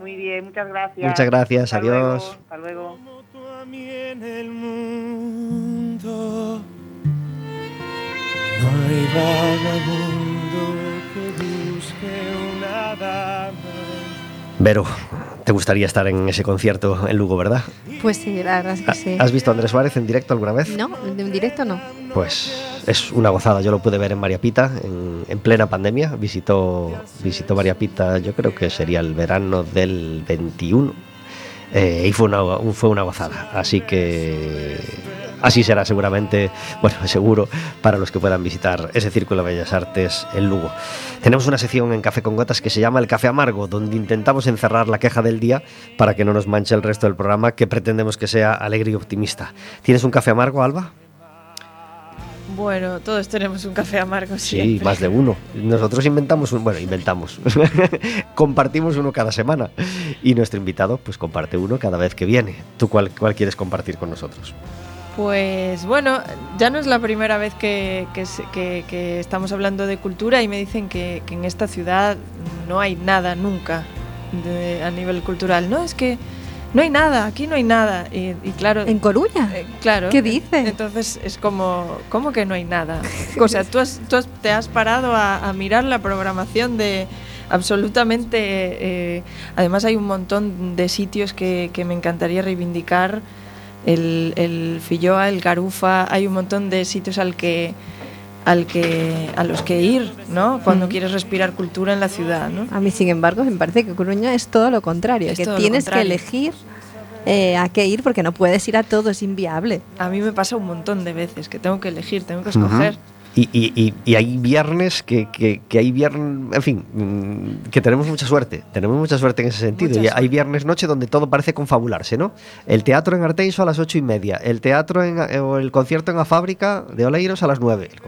Muy bien, muchas gracias. Muchas gracias, adiós. hasta luego en el mundo. No hay vagabundo que busque una dama. Vero, te gustaría estar en ese concierto en Lugo, ¿verdad? Pues sí, la verdad es que sí. ¿Has visto a Andrés Suárez en directo alguna vez? No, en directo no. Pues es una gozada. Yo lo pude ver en María Pita en, en, plena pandemia. Visitó, visitó María Pita, yo creo que sería el verano del 21 eh, y fue una, fue una gozada. Así que así será seguramente, bueno, seguro para los que puedan visitar ese Círculo de Bellas Artes en Lugo. Tenemos una sección en Café con Gotas que se llama El Café Amargo, donde intentamos encerrar la queja del día para que no nos manche el resto del programa que pretendemos que sea alegre y optimista. ¿Tienes un café amargo, Alba? Bueno, todos tenemos un café amargo. Sí, más de uno. Nosotros inventamos un, bueno, inventamos, compartimos uno cada semana y nuestro invitado pues comparte uno cada vez que viene. ¿Tú cuál, cuál quieres compartir con nosotros? Pues bueno, ya no es la primera vez que, que, estamos hablando de cultura y me dicen que, en esta ciudad no hay nada nunca a nivel cultural. No, es que no hay nada, aquí no hay nada. Y, claro. ¿En Coruña? Eh, claro. ¿Qué dice? Entonces es como, ¿cómo que no hay nada? O sea, tú, te has parado a, mirar la programación de absolutamente. Eh, además, hay un montón de sitios que, me encantaría reivindicar. El, el Filloa, el Garufa, hay un montón de sitios al que al que a los que ir, ¿no? Cuando quieres respirar cultura en la ciudad, ¿no? A mí, sin embargo, me parece que Coruña es todo lo contrario, que tienes que elegir eh, a qué ir porque no puedes ir a todo, es inviable. A mí me pasa un montón de veces que tengo que elegir, tengo que escoger. Y, y, y, hay viernes que, que, que, hay viernes, en fin, mm, que tenemos mucha suerte, tenemos mucha suerte en ese sentido. y hay viernes noche donde todo parece confabularse, ¿no? El teatro en Arteiso a las ocho y media, el teatro en, eh, o el concierto en la fábrica de Oleiros a las nueve, el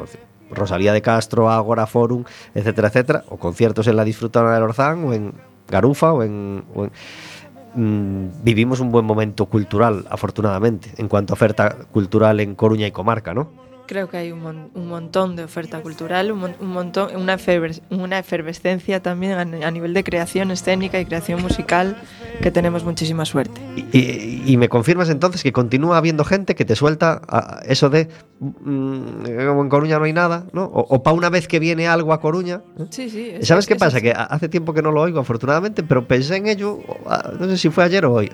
Rosalía de Castro, Agora Forum, etcétera, etcétera, o conciertos en la Disfrutona del Orzán o en Garufa o en, mm, vivimos un buen momento cultural, afortunadamente, en cuanto a oferta cultural en Coruña y comarca, ¿no? Creo que hay un, un montón de oferta cultural, un, un montón, una, una efervescencia también a, nivel de creación escénica y creación musical que tenemos muchísima suerte. Y, y- y me confirmas entonces que continúa habiendo gente que te suelta a- eso de mm, como en Coruña no hay nada, ¿no? O, para una vez que viene algo a Coruña. ¿eh? Sí, sí. ¿Sabes qué pasa? Que a- hace tiempo que no lo oigo, afortunadamente, pero pensé en ello, ah, no sé si fue ayer o hoy,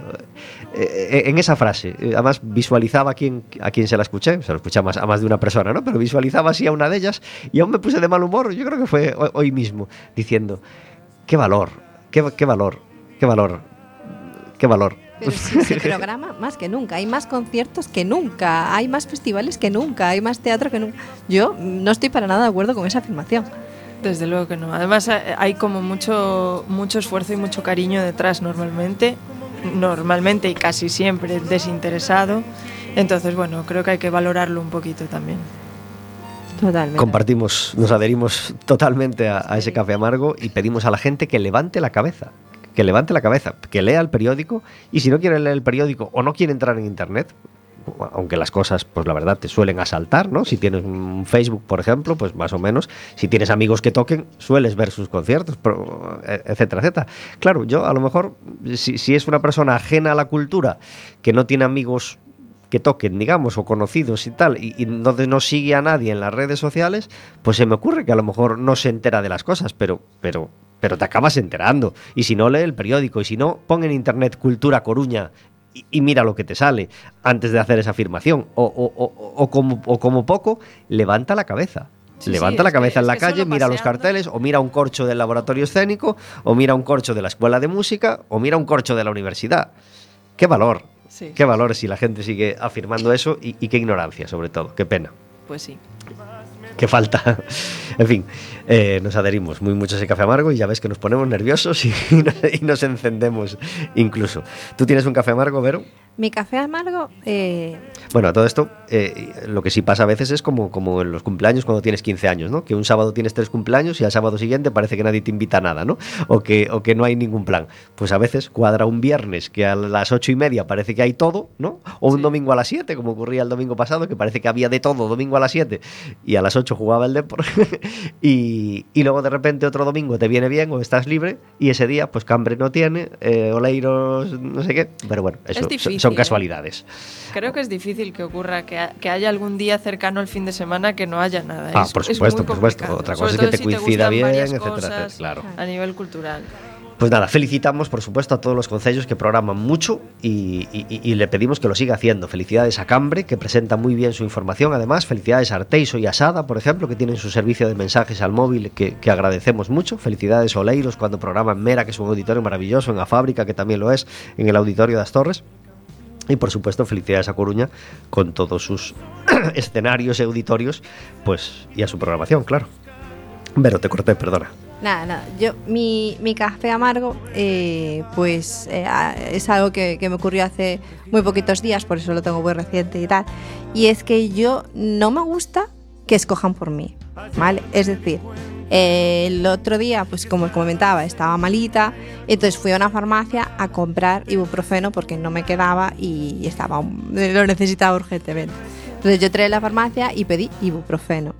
eh, eh, en esa frase. Eh, Además, visualizaba a quien, a quien se la escuché, se la escuché a más, a más de una persona, ¿no? Pero visualizaba así a una de ellas y aún me puse de mal humor, yo creo que fue hoy, hoy mismo, diciendo, qué valor, qué, qué valor, qué valor, qué valor. Pero si se programa más que nunca, hay más conciertos que nunca, hay más festivales que nunca, hay más teatro que nunca. Yo no estoy para nada de acuerdo con esa afirmación. Desde luego que no. Además eh, hay como mucho, mucho esfuerzo y mucho cariño detrás normalmente, normalmente y casi siempre desinteresado. Entonces, bueno, creo que hay que valorarlo un poquito también. Totalmente. Compartimos, nos adherimos totalmente a, a ese café amargo y pedimos a la gente que levante la cabeza. Que levante la cabeza, que lea el periódico y si no quiere leer el periódico o no quiere entrar en internet, aunque las cosas, pues la verdad, te suelen asaltar, ¿no? Si tienes un Facebook, por ejemplo, pues más o menos, si tienes amigos que toquen, sueles ver sus conciertos, eh, etcétera, etcétera. Claro, yo a lo mejor, si, es una persona ajena a la cultura, que no tiene amigos que toquen, digamos, o conocidos y tal, y, y no, no sigue a nadie en las redes sociales, pues se me ocurre que a lo mejor no se entera de las cosas, pero, pero, pero te acabas enterando. Y si no, lee el periódico, y si no, pon en internet Cultura Coruña y, y mira lo que te sale antes de hacer esa afirmación. O, o- o- o como, o como poco, levanta la cabeza. Sí, Levanta sí, la que- cabeza en la calle, mira los carteles, o mira un corcho del laboratorio escénico, o mira un corcho de la escuela de música, o mira un corcho de la universidad. ¡Qué valor! Sí. Qué valor si la gente sigue afirmando eso y, y qué ignorancia, sobre todo. Qué pena. Pues sí. Qué falta. En fin, eh, nos adherimos muy mucho a ese café amargo y ya ves que nos ponemos nerviosos y, y nos encendemos incluso. ¿Tú tienes un café amargo, Vero? Mi café amargo, eh, Bueno, a todo esto, eh, lo que sí pasa a veces es como, como en los cumpleaños cuando tienes 15 años, ¿no? Que un sábado tienes tres cumpleaños y al sábado siguiente parece que nadie te invita a nada, ¿no? O que, o que no hay ningún plan. Pues a veces cuadra un viernes que a las ocho y media parece que hay todo, ¿no? O un Sí. domingo a las 7, como ocurría el domingo pasado, que parece que había de todo domingo a las 7 y a las 8 jugaba el Depor. y, y luego de repente otro domingo te viene bien o estás libre y ese día pues Cambre no tiene, eh, Oleiros no sé qué. Pero bueno, eso son- difícil, son ¿eh? casualidades. Creo que es difícil que ocurra que, ha- que haya algún día cercano al fin de semana que no haya nada. Ah, Es- por es supuesto, por supuesto. Otra sobre cosa es que te si coincida bien, etcétera, etcétera, claro. A nivel cultural. Pues nada, felicitamos por supuesto a todos los concellos que programan mucho y, le pedimos que lo siga haciendo. Felicidades a Cambre, que presenta muy bien su información. Además, felicidades a Arteiso y a Sada, por ejemplo, que tienen su servicio de mensajes al móvil que, que agradecemos mucho. Felicidades a Oleiros cuando programan Mera, que es un auditorio maravilloso, en la fábrica, que también lo es, en el auditorio de las Torres. Y por supuesto, felicidades a Coruña con todos sus escenarios y auditorios, pues, y a su programación, claro. Pero te corté, perdona. Nada, nada. Yo, mi, mi café amargo, eh, pues eh, es algo que, que me ocurrió hace muy poquitos días, por eso lo tengo muy reciente y tal. Y es que yo no me gusta que escojan por mí, ¿vale? Es decir, el otro día, pues como os comentaba, estaba malita, entonces fui a una farmacia a comprar ibuprofeno porque no me quedaba y estaba, lo necesitaba urgentemente. Entonces yo entré la farmacia y pedí ibuprofeno.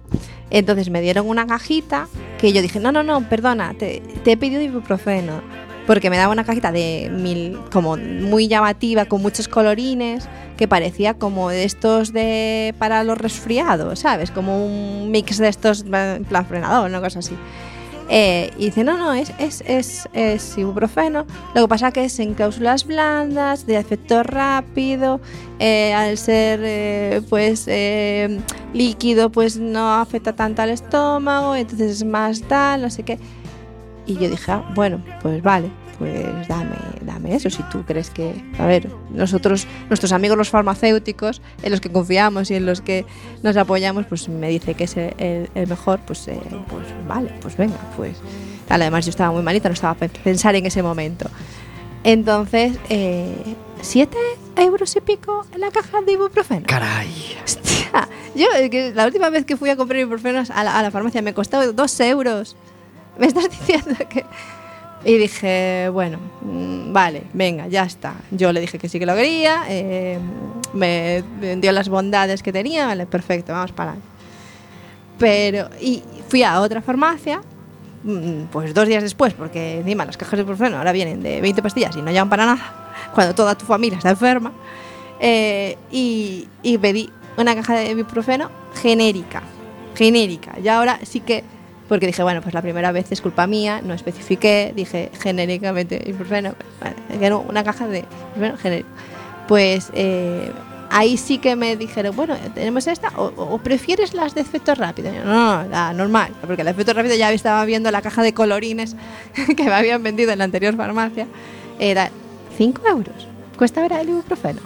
Entonces me dieron una cajita que yo dije, no, no, no, perdona, te, te he pedido ibuprofeno. Porque me daba una cajita de mil, como muy llamativa, con muchos colorines, que parecía como de estos de para los resfriados, ¿sabes? Como un mix de estos en plan frenador, una cosa así. Eh, y dice, no, no, es, es, es, es ibuprofeno. Lo que pasa que es en cláusulas blandas, de efecto rápido, eh, al ser eh, pues eh, líquido, pues no afecta tanto al estómago, entonces es más tal, no sé qué. Y yo dije, ah, bueno, pues vale, pues dame, dame eso, si tú crees que... A ver, nosotros, nuestros amigos los farmacéuticos, en los que confiamos y en los que nos apoyamos, pues me dice que es el, el- mejor, pues, eh, pues vale, pues venga, pues... Además yo estaba muy malita, no estaba a pensar en ese momento. Entonces, eh, ¿siete euros y pico en la caja de ibuprofeno? Caray. Hostia, yo eh, que la última vez que fui a comprar ibuprofeno a la, a la farmacia me costó dos euros. Me estás diciendo que... Y dije, bueno, mm, vale, venga, ya está. Yo le dije que sí que lo quería, eh, me dio las bondades que tenía, vale, perfecto, vamos para adelante. Pero, y fui a otra farmacia mm, pues dos días después, porque encima las cajas de ibuprofeno ahora vienen de 20 pastillas y no llevan para nada, cuando toda tu familia está enferma, eh, y, y pedí una caja de ibuprofeno genérica, genérica. Y ahora sí que, porque dije, bueno, pues la primera vez es culpa mía, no especifiqué, dije genéricamente ibuprofeno, vale, que no, una caja de ibuprofeno genérico. Pues eh, ahí sí que me dijeron, bueno, tenemos esta, o, o prefieres las de efecto rápido. Yo, no, no, la normal, porque la de efecto rápido ya estaba viendo la caja de colorines que me habían vendido en la anterior farmacia. Era 5 euros. Cuesta ahora el ibuprofeno.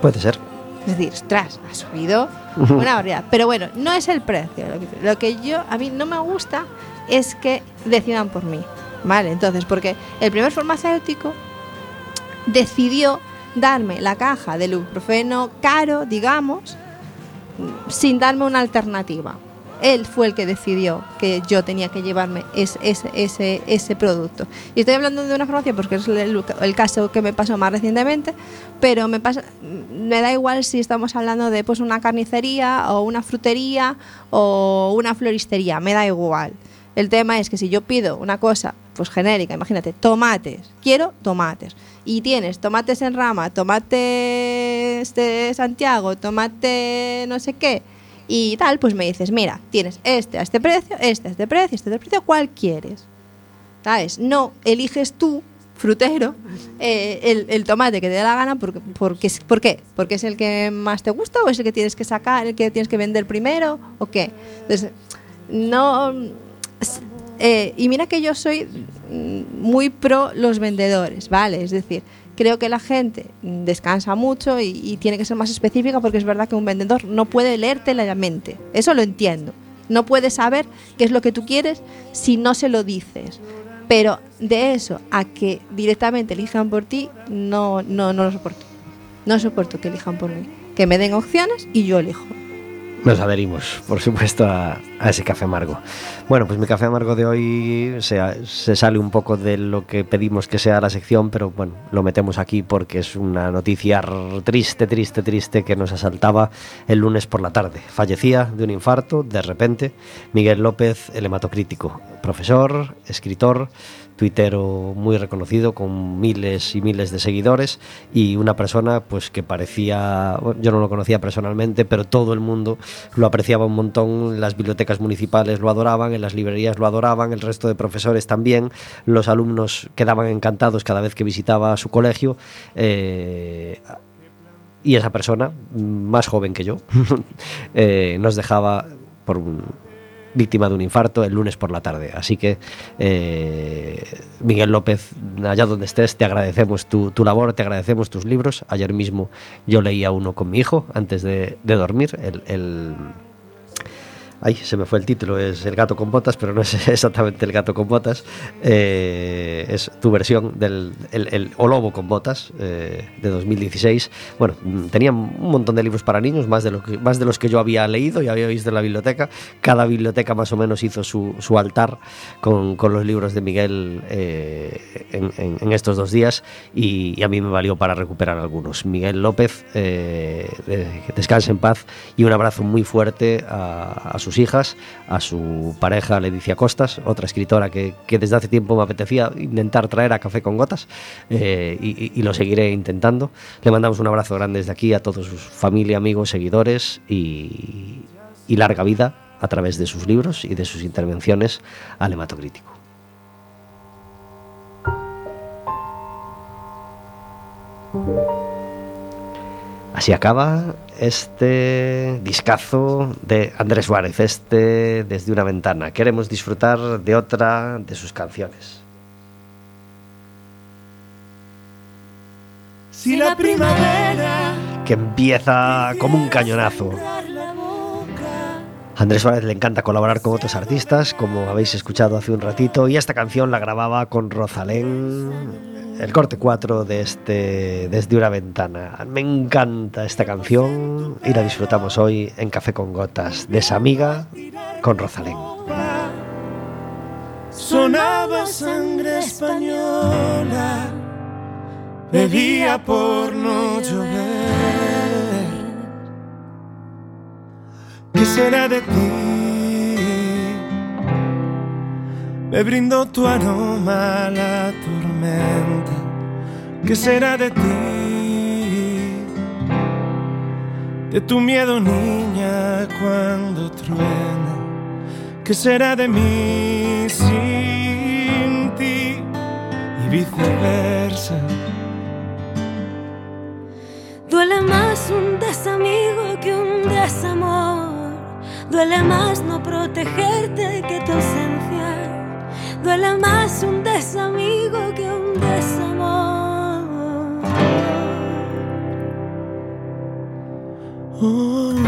Puede ser. Es decir, ostras, ha subido una barbaridad. Pero bueno, no es el precio. Lo que, yo, a mí no me gusta es que decidan por mí. ¿Vale? Entonces, porque el primer farmacéutico decidió darme la caja del ibuprofeno caro, digamos, sin darme una alternativa. Él fue el que decidió que yo tenía que llevarme ese, producto. Y estoy hablando de una farmacia porque es el, el caso que me pasó más recientemente, pero me, pasa, me da igual si estamos hablando de pues, una carnicería o una frutería o una floristería, me da igual. El tema es que si yo pido una cosa pues genérica, imagínate, tomates, quiero tomates. Y tienes tomates en rama, tomates de Santiago, tomate no sé qué, y tal, pues me dices, mira, tienes este a este precio, este a este precio, este a este precio, ¿cuál quieres? ¿Sabes? No eliges tú, frutero, eh, el, tomate que te dé la gana, porque, porque, ¿por qué? ¿Porque es el que más te gusta o es el que tienes que sacar, el que tienes que vender primero o qué? Entonces, no... eh, y mira que yo soy mm, muy pro los vendedores, ¿vale? Es decir, creo que la gente descansa mucho y, y tiene que ser más específica porque es verdad que un vendedor no puede leerte la mente. Eso lo entiendo. No puede saber qué es lo que tú quieres si no se lo dices. Pero de eso a que directamente elijan por ti, no, no, no lo soporto. No soporto que elijan por mí. Que me den opciones y yo elijo. Nos adherimos, por supuesto, a, ese café amargo. Bueno, pues mi café amargo de hoy se, se sale un poco de lo que pedimos que sea la sección, pero bueno, lo metemos aquí porque es una noticia triste, triste, triste que nos asaltaba el lunes por la tarde. Fallecía de un infarto, de repente, Miguel López, el hematocrítico, profesor, escritor, tuitero muy reconocido con miles y miles de seguidores y una persona pues que parecía yo no lo conocía personalmente pero todo el mundo lo apreciaba un montón las bibliotecas municipales lo adoraban en las librerías lo adoraban el resto de profesores también los alumnos quedaban encantados cada vez que visitaba su colegio eh, y esa persona más joven que yo eh, nos dejaba por un, víctima de un infarto el lunes por la tarde. Así que, eh, Miguel López, allá donde estés, te agradecemos tu, tu, labor, te agradecemos tus libros. Ayer mismo yo leía uno con mi hijo antes de, dormir, el Ay, se me fue el título, es El gato con botas, pero no es exactamente El gato con botas. Eh, es tu versión del el, el, O lobo con botas eh, de 2016. Bueno, tenía un montón de libros para niños, más de, lo que, más de los que yo había leído y había visto en la biblioteca. Cada biblioteca más o menos hizo su, su altar con, con, los libros de Miguel eh, en, en, en, estos dos días y, y, a mí me valió para recuperar algunos. Miguel López, eh, descanse en paz y un abrazo muy fuerte a, a sus hijas, a su pareja Leticia Costas, otra escritora que, que, desde hace tiempo me apetecía intentar traer a Café con Gotas eh, y, lo seguiré intentando. Le mandamos un abrazo grande desde aquí a todos sus familia, amigos, seguidores y, larga vida a través de sus libros y de sus intervenciones al hematocrítico. Así acaba este discazo de Andrés Suárez, este desde una ventana. Queremos disfrutar de otra de sus canciones. Si la primavera que empieza como un cañonazo. Andrés Suárez le encanta colaborar con otros artistas, como habéis escuchado hace un ratito, y esta canción la grababa con Rosalén, el corte 4 de este Desde una ventana. Me encanta esta canción y la disfrutamos hoy en Café con Gotas, de esa amiga con Rosalén. Sonaba sangre española, por no llover. ¿Qué será de ti? Le brindo tu aroma la tormenta. ¿Qué será de ti? De tu miedo, niña, cuando truena. ¿Qué será de mí sin ti? Y viceversa. Duele más un desamigo que un desamor. Duele más no protegerte que tu ausencia. Duele más un desamigo que un desamor. Oh,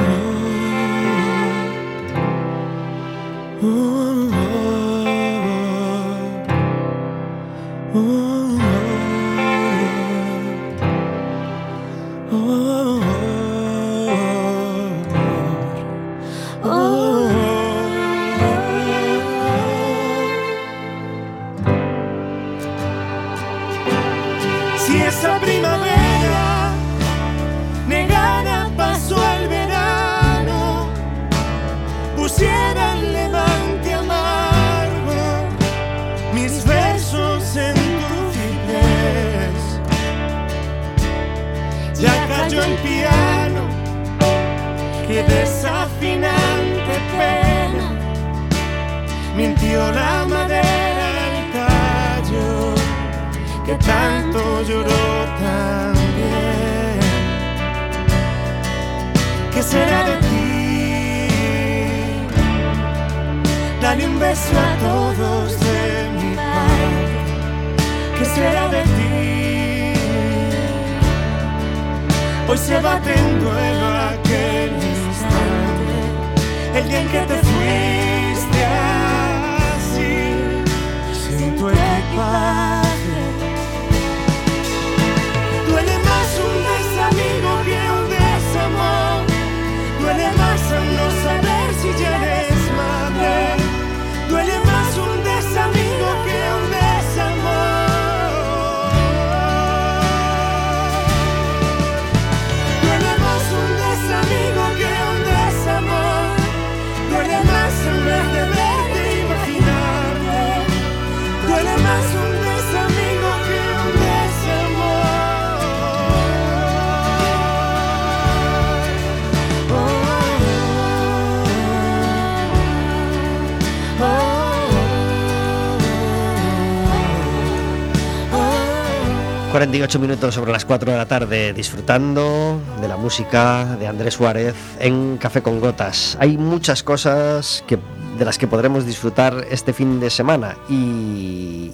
48 minutos sobre las 4 de la tarde disfrutando de la música de Andrés Suárez en Café con Gotas. Hay muchas cosas que, de las que podremos disfrutar este fin de semana y,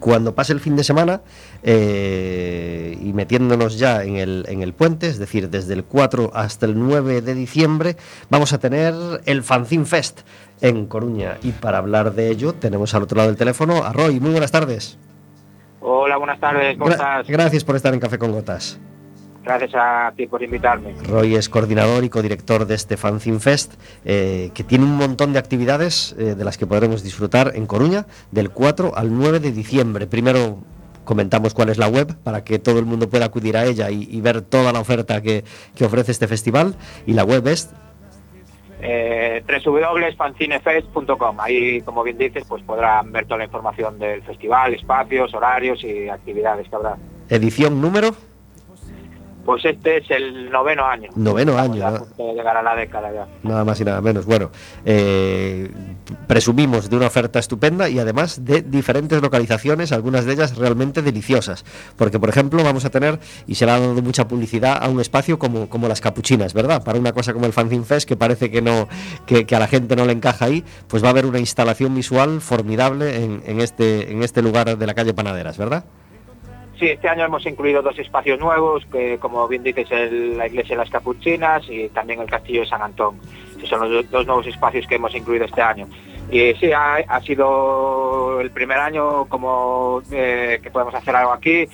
cuando pase el fin de semana eh, y metiéndonos ya en el, en el puente, es decir, desde el 4 hasta el 9 de diciembre, vamos a tener el Fanzine Fest en Coruña y para hablar de ello tenemos al otro lado del teléfono a Roy. Muy buenas tardes. Hola, buenas tardes, ¿cómo Gra- estás? Gracias por estar en Café con Gotas. Gracias a ti por invitarme. Roy es coordinador y codirector de este Fanzine Fest, eh, que tiene un montón de actividades eh, de las que podremos disfrutar en Coruña del 4 al 9 de diciembre. Primero comentamos cuál es la web para que todo el mundo pueda acudir a ella y, y ver toda la oferta que, que ofrece este festival. Y la web es Eh, www.fancinefest.com. Ahí, como bien dices, pues podrán ver toda la información del festival, espacios, horarios y actividades que habrá. edición número Pues este es el noveno año. noveno año. a ¿no? punto de llegar a la década ya. Nada más y nada menos. Bueno, eh, presumimos de una oferta estupenda y además de diferentes localizaciones, algunas de ellas realmente deliciosas. Porque, por ejemplo, vamos a tener, y se le ha dado mucha publicidad a un espacio como, como las capuchinas, ¿verdad? Para una cosa como el Fanzine Fest, que parece que, no, que, que a la gente no le encaja ahí, pues va a haber una instalación visual formidable en, en este, en este lugar de la calle Panaderas, ¿verdad? Sí, este año hemos incluido dos espacios nuevos, que como bien dices, la iglesia de las Capuchinas y también el castillo de San Antón. que son los do- dos nuevos espacios que hemos incluido este año. Y sí, ha, sido el primer año como eh, que podemos hacer algo aquí.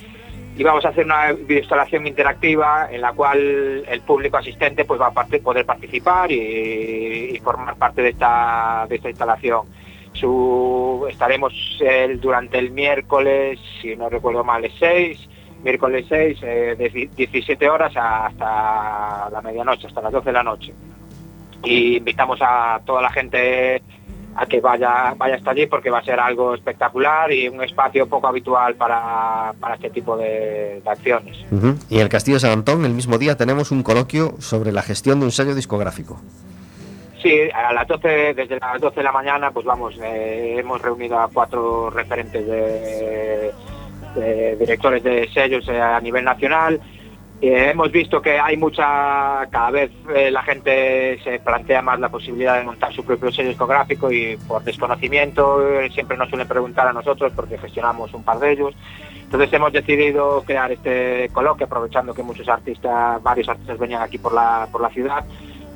Y vamos a hacer una videoinstalación interactiva en la cual el público asistente pues va a poder participar y, formar parte de esta instalación. Su, estaremos el- durante el miércoles, si no recuerdo mal, es 6, miércoles 6, eh, de di- 17 horas hasta la medianoche, hasta las 12 de la noche. Y invitamos a toda la gente a que vaya, vaya hasta allí porque va a ser algo espectacular y un espacio poco habitual para, este tipo de, acciones. Ujú. Y en el Castillo de San Antón, el mismo día, tenemos un coloquio sobre la gestión de un sello discográfico. Sí, a las 12, desde las 12 de la mañana, pues vamos, eh, hemos reunido a cuatro referentes de, directores de sellos eh, a nivel nacional. Eh, hemos visto que hay mucha, cada vez la gente se plantea más la posibilidad de montar su propio sello discográfico y por desconocimiento siempre nos suelen preguntar a nosotros porque gestionamos un par de ellos. Entonces hemos decidido crear este coloquio aprovechando que muchos artistas, varios artistas venían aquí por la, por la ciudad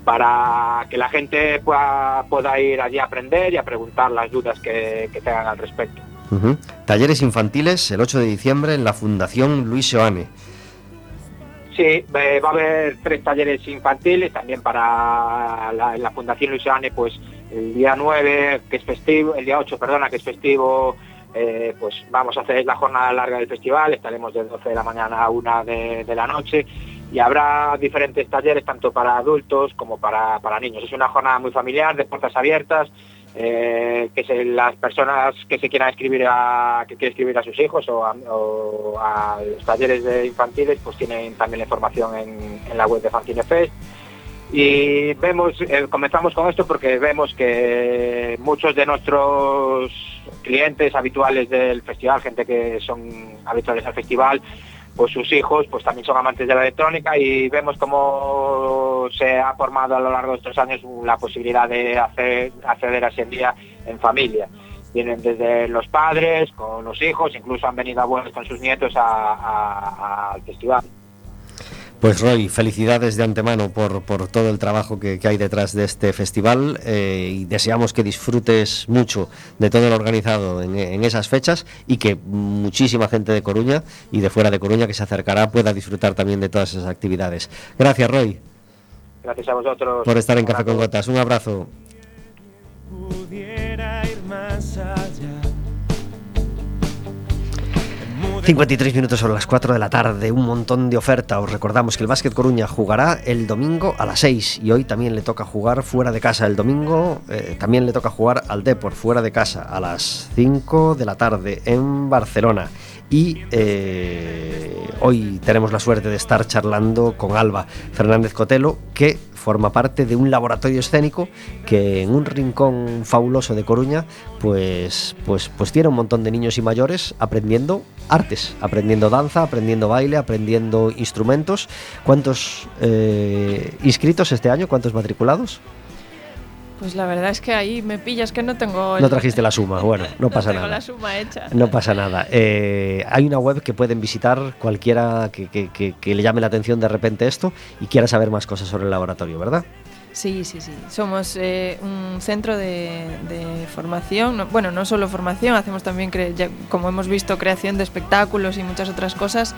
para que la gente pueda, pueda ir allí a aprender y a preguntar las dudas que, que tengan al respecto. Talleres infantiles el 8 de diciembre en la Fundación Luis Seoane. Sí, eh, va a haber tres talleres infantiles también para la, en la Fundación Luisiane, pues el día 9, que es festivo, el día 8, perdona, que es festivo, eh, pues vamos a hacer la jornada larga del festival, estaremos de 12 de la mañana a 1 de, de la noche y habrá diferentes talleres tanto para adultos como para, para niños. Es una jornada muy familiar, de puertas abiertas, eh, que las personas que se quieran escribir a que quieran escribir a sus hijos o a, los talleres de infantiles pues tienen también la información en, en la web de Fantine Fest y vemos eh, comenzamos con esto porque vemos que muchos de nuestros clientes habituales del festival gente que son habituales al festival pues sus hijos pues también son amantes de la electrónica y vemos cómo se ha formado a lo largo de estos años la posibilidad de hacer, acceder a ese día en familia. Vienen desde los padres, con los hijos, incluso han venido abuelos con sus nietos al festival. Pues Roy, felicidades de antemano por, por todo el trabajo que, que hay detrás de este festival eh, y deseamos que disfrutes mucho de todo lo organizado en, en esas fechas y que muchísima gente de Coruña y de fuera de Coruña que se acercará pueda disfrutar también de todas esas actividades. Gracias Roy Gracias a vosotros. por estar en Café con. Gotas. Un abrazo. pudiera ir más allá. 53 minutos sobre las 4 de la tarde, un montón de oferta. Os recordamos que el Básquet Coruña jugará el domingo a las 6 y hoy también le toca jugar fuera de casa. El domingo eh, también le toca jugar al Depor fuera de casa a las 5 de la tarde en Barcelona. Y eh, hoy tenemos la suerte de estar charlando con Alba Fernández Cotelo, que forma parte de un laboratorio escénico que en un rincón fabuloso de Coruña, pues, pues, pues tiene un montón de niños y mayores aprendiendo artes, aprendiendo danza, aprendiendo baile, aprendiendo instrumentos. ¿Cuántos eh, inscritos este año? ¿Cuántos matriculados? Pues la verdad es que ahí me pillas que no tengo... el- No trajiste la suma, bueno, no pasa tengo nada. la suma hecha. No pasa nada. Eh, hay una web que pueden visitar cualquiera que, que- que- que le llame la atención de repente esto y quiera saber más cosas sobre el laboratorio, ¿verdad? Sí, sí, sí. Somos eh, un centro de, de formación. no- bueno, no solo formación, hacemos también, ya- como hemos visto, creación de espectáculos y muchas otras cosas,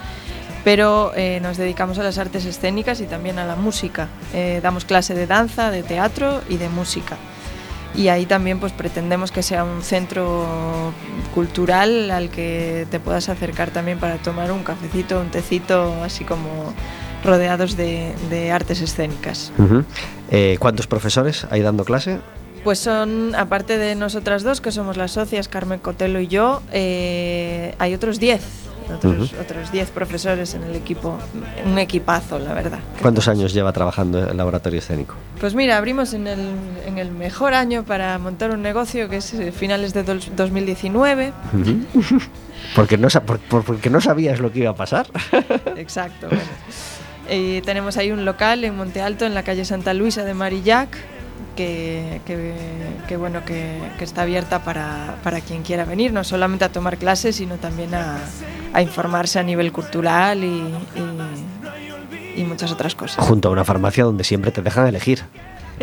pero eh, nos dedicamos a las artes escénicas y también a la música. Eh, damos clase de danza, de teatro y de música. Y ahí también pues pretendemos que sea un centro cultural al que te puedas acercar también para tomar un cafecito, un tecito, así como rodeados de- de artes escénicas. Ujú. Eh, ¿Cuántos profesores hay dando clase? Pues son, aparte de nosotras dos, que somos las socias, Carmen Cotelo y yo, eh, hay otros 10, otros, otros 10 profesores en el equipo. Un equipazo, la verdad. ¿Cuántos años lleva trabajando el laboratorio escénico? Pues mira, abrimos en el, en el mejor año para montar un negocio, que es eh, finales de dos- 2019. Porque no, sa- por- por- porque no sabías lo que iba a pasar. Exacto. bueno. Y tenemos ahí un local en Monte Alto, en la calle Santa Luisa de Marillac, que, que- que, bueno, que, que está abierta para, para quien quiera venir, no solamente a tomar clases, sino también a, a informarse a nivel cultural y, y- y muchas otras cosas. Junto a una farmacia donde siempre te dejan elegir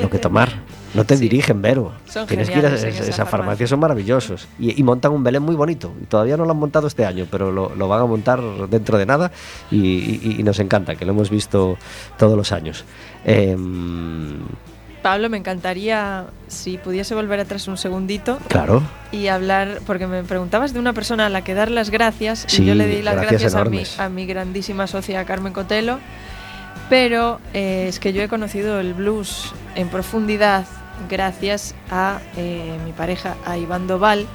lo que tomar. No te Sí. dirigen, Vero. Son Tienes que ir a en esa, esa farmacia, son maravillosos. Y, y montan un Belén muy bonito. Y todavía no lo han montado este año, pero lo, lo van a montar dentro de nada. Y, y- y nos encanta, que lo hemos visto todos los años. Em, Pablo, me encantaría si pudiese volver atrás un segundito claro. y hablar, porque me preguntabas de una persona a la que dar las gracias Sí, y yo le di las gracias gracias, a, mi, a mi grandísima socia Carmen Cotelo, pero eh, es que yo he conocido el blues en profundidad gracias a eh, mi pareja, a Iván Doval,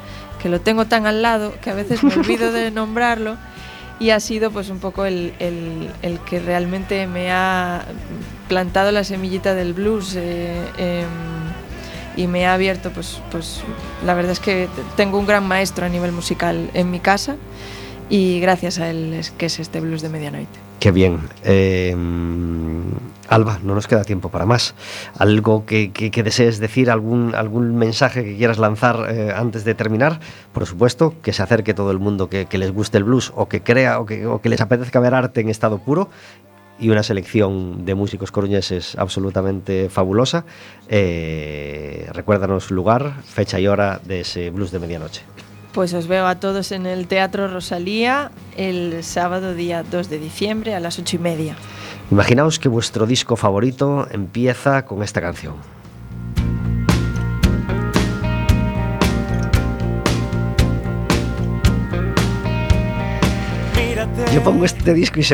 que lo tengo tan al lado que a veces me olvido de nombrarlo y ha sido pues un poco el, el- el que realmente me ha plantado la semillita del blues eh, em, y me ha abierto pues, pues la verdad es que tengo un gran maestro a nivel musical en mi casa y gracias a él es que es este blues de medianoite. Qué bien. Eh, Alba, no nos queda tiempo para más. ¿Algo que, desees decir, algún, algún mensaje que quieras lanzar eh, antes de terminar? Por supuesto, que se acerque todo el mundo que, les guste el blues o que crea o o que les apetezca ver arte en estado puro y una selección de músicos coruñeses absolutamente fabulosa. Eh, recuérdanos lugar, fecha y hora de ese blues de medianoche. Pues os veo a todos en el Teatro Rosalía el sábado día 2 de diciembre a las ocho y media. Imaginaos que vuestro disco favorito empieza con esta canción. Yo pongo este disco y se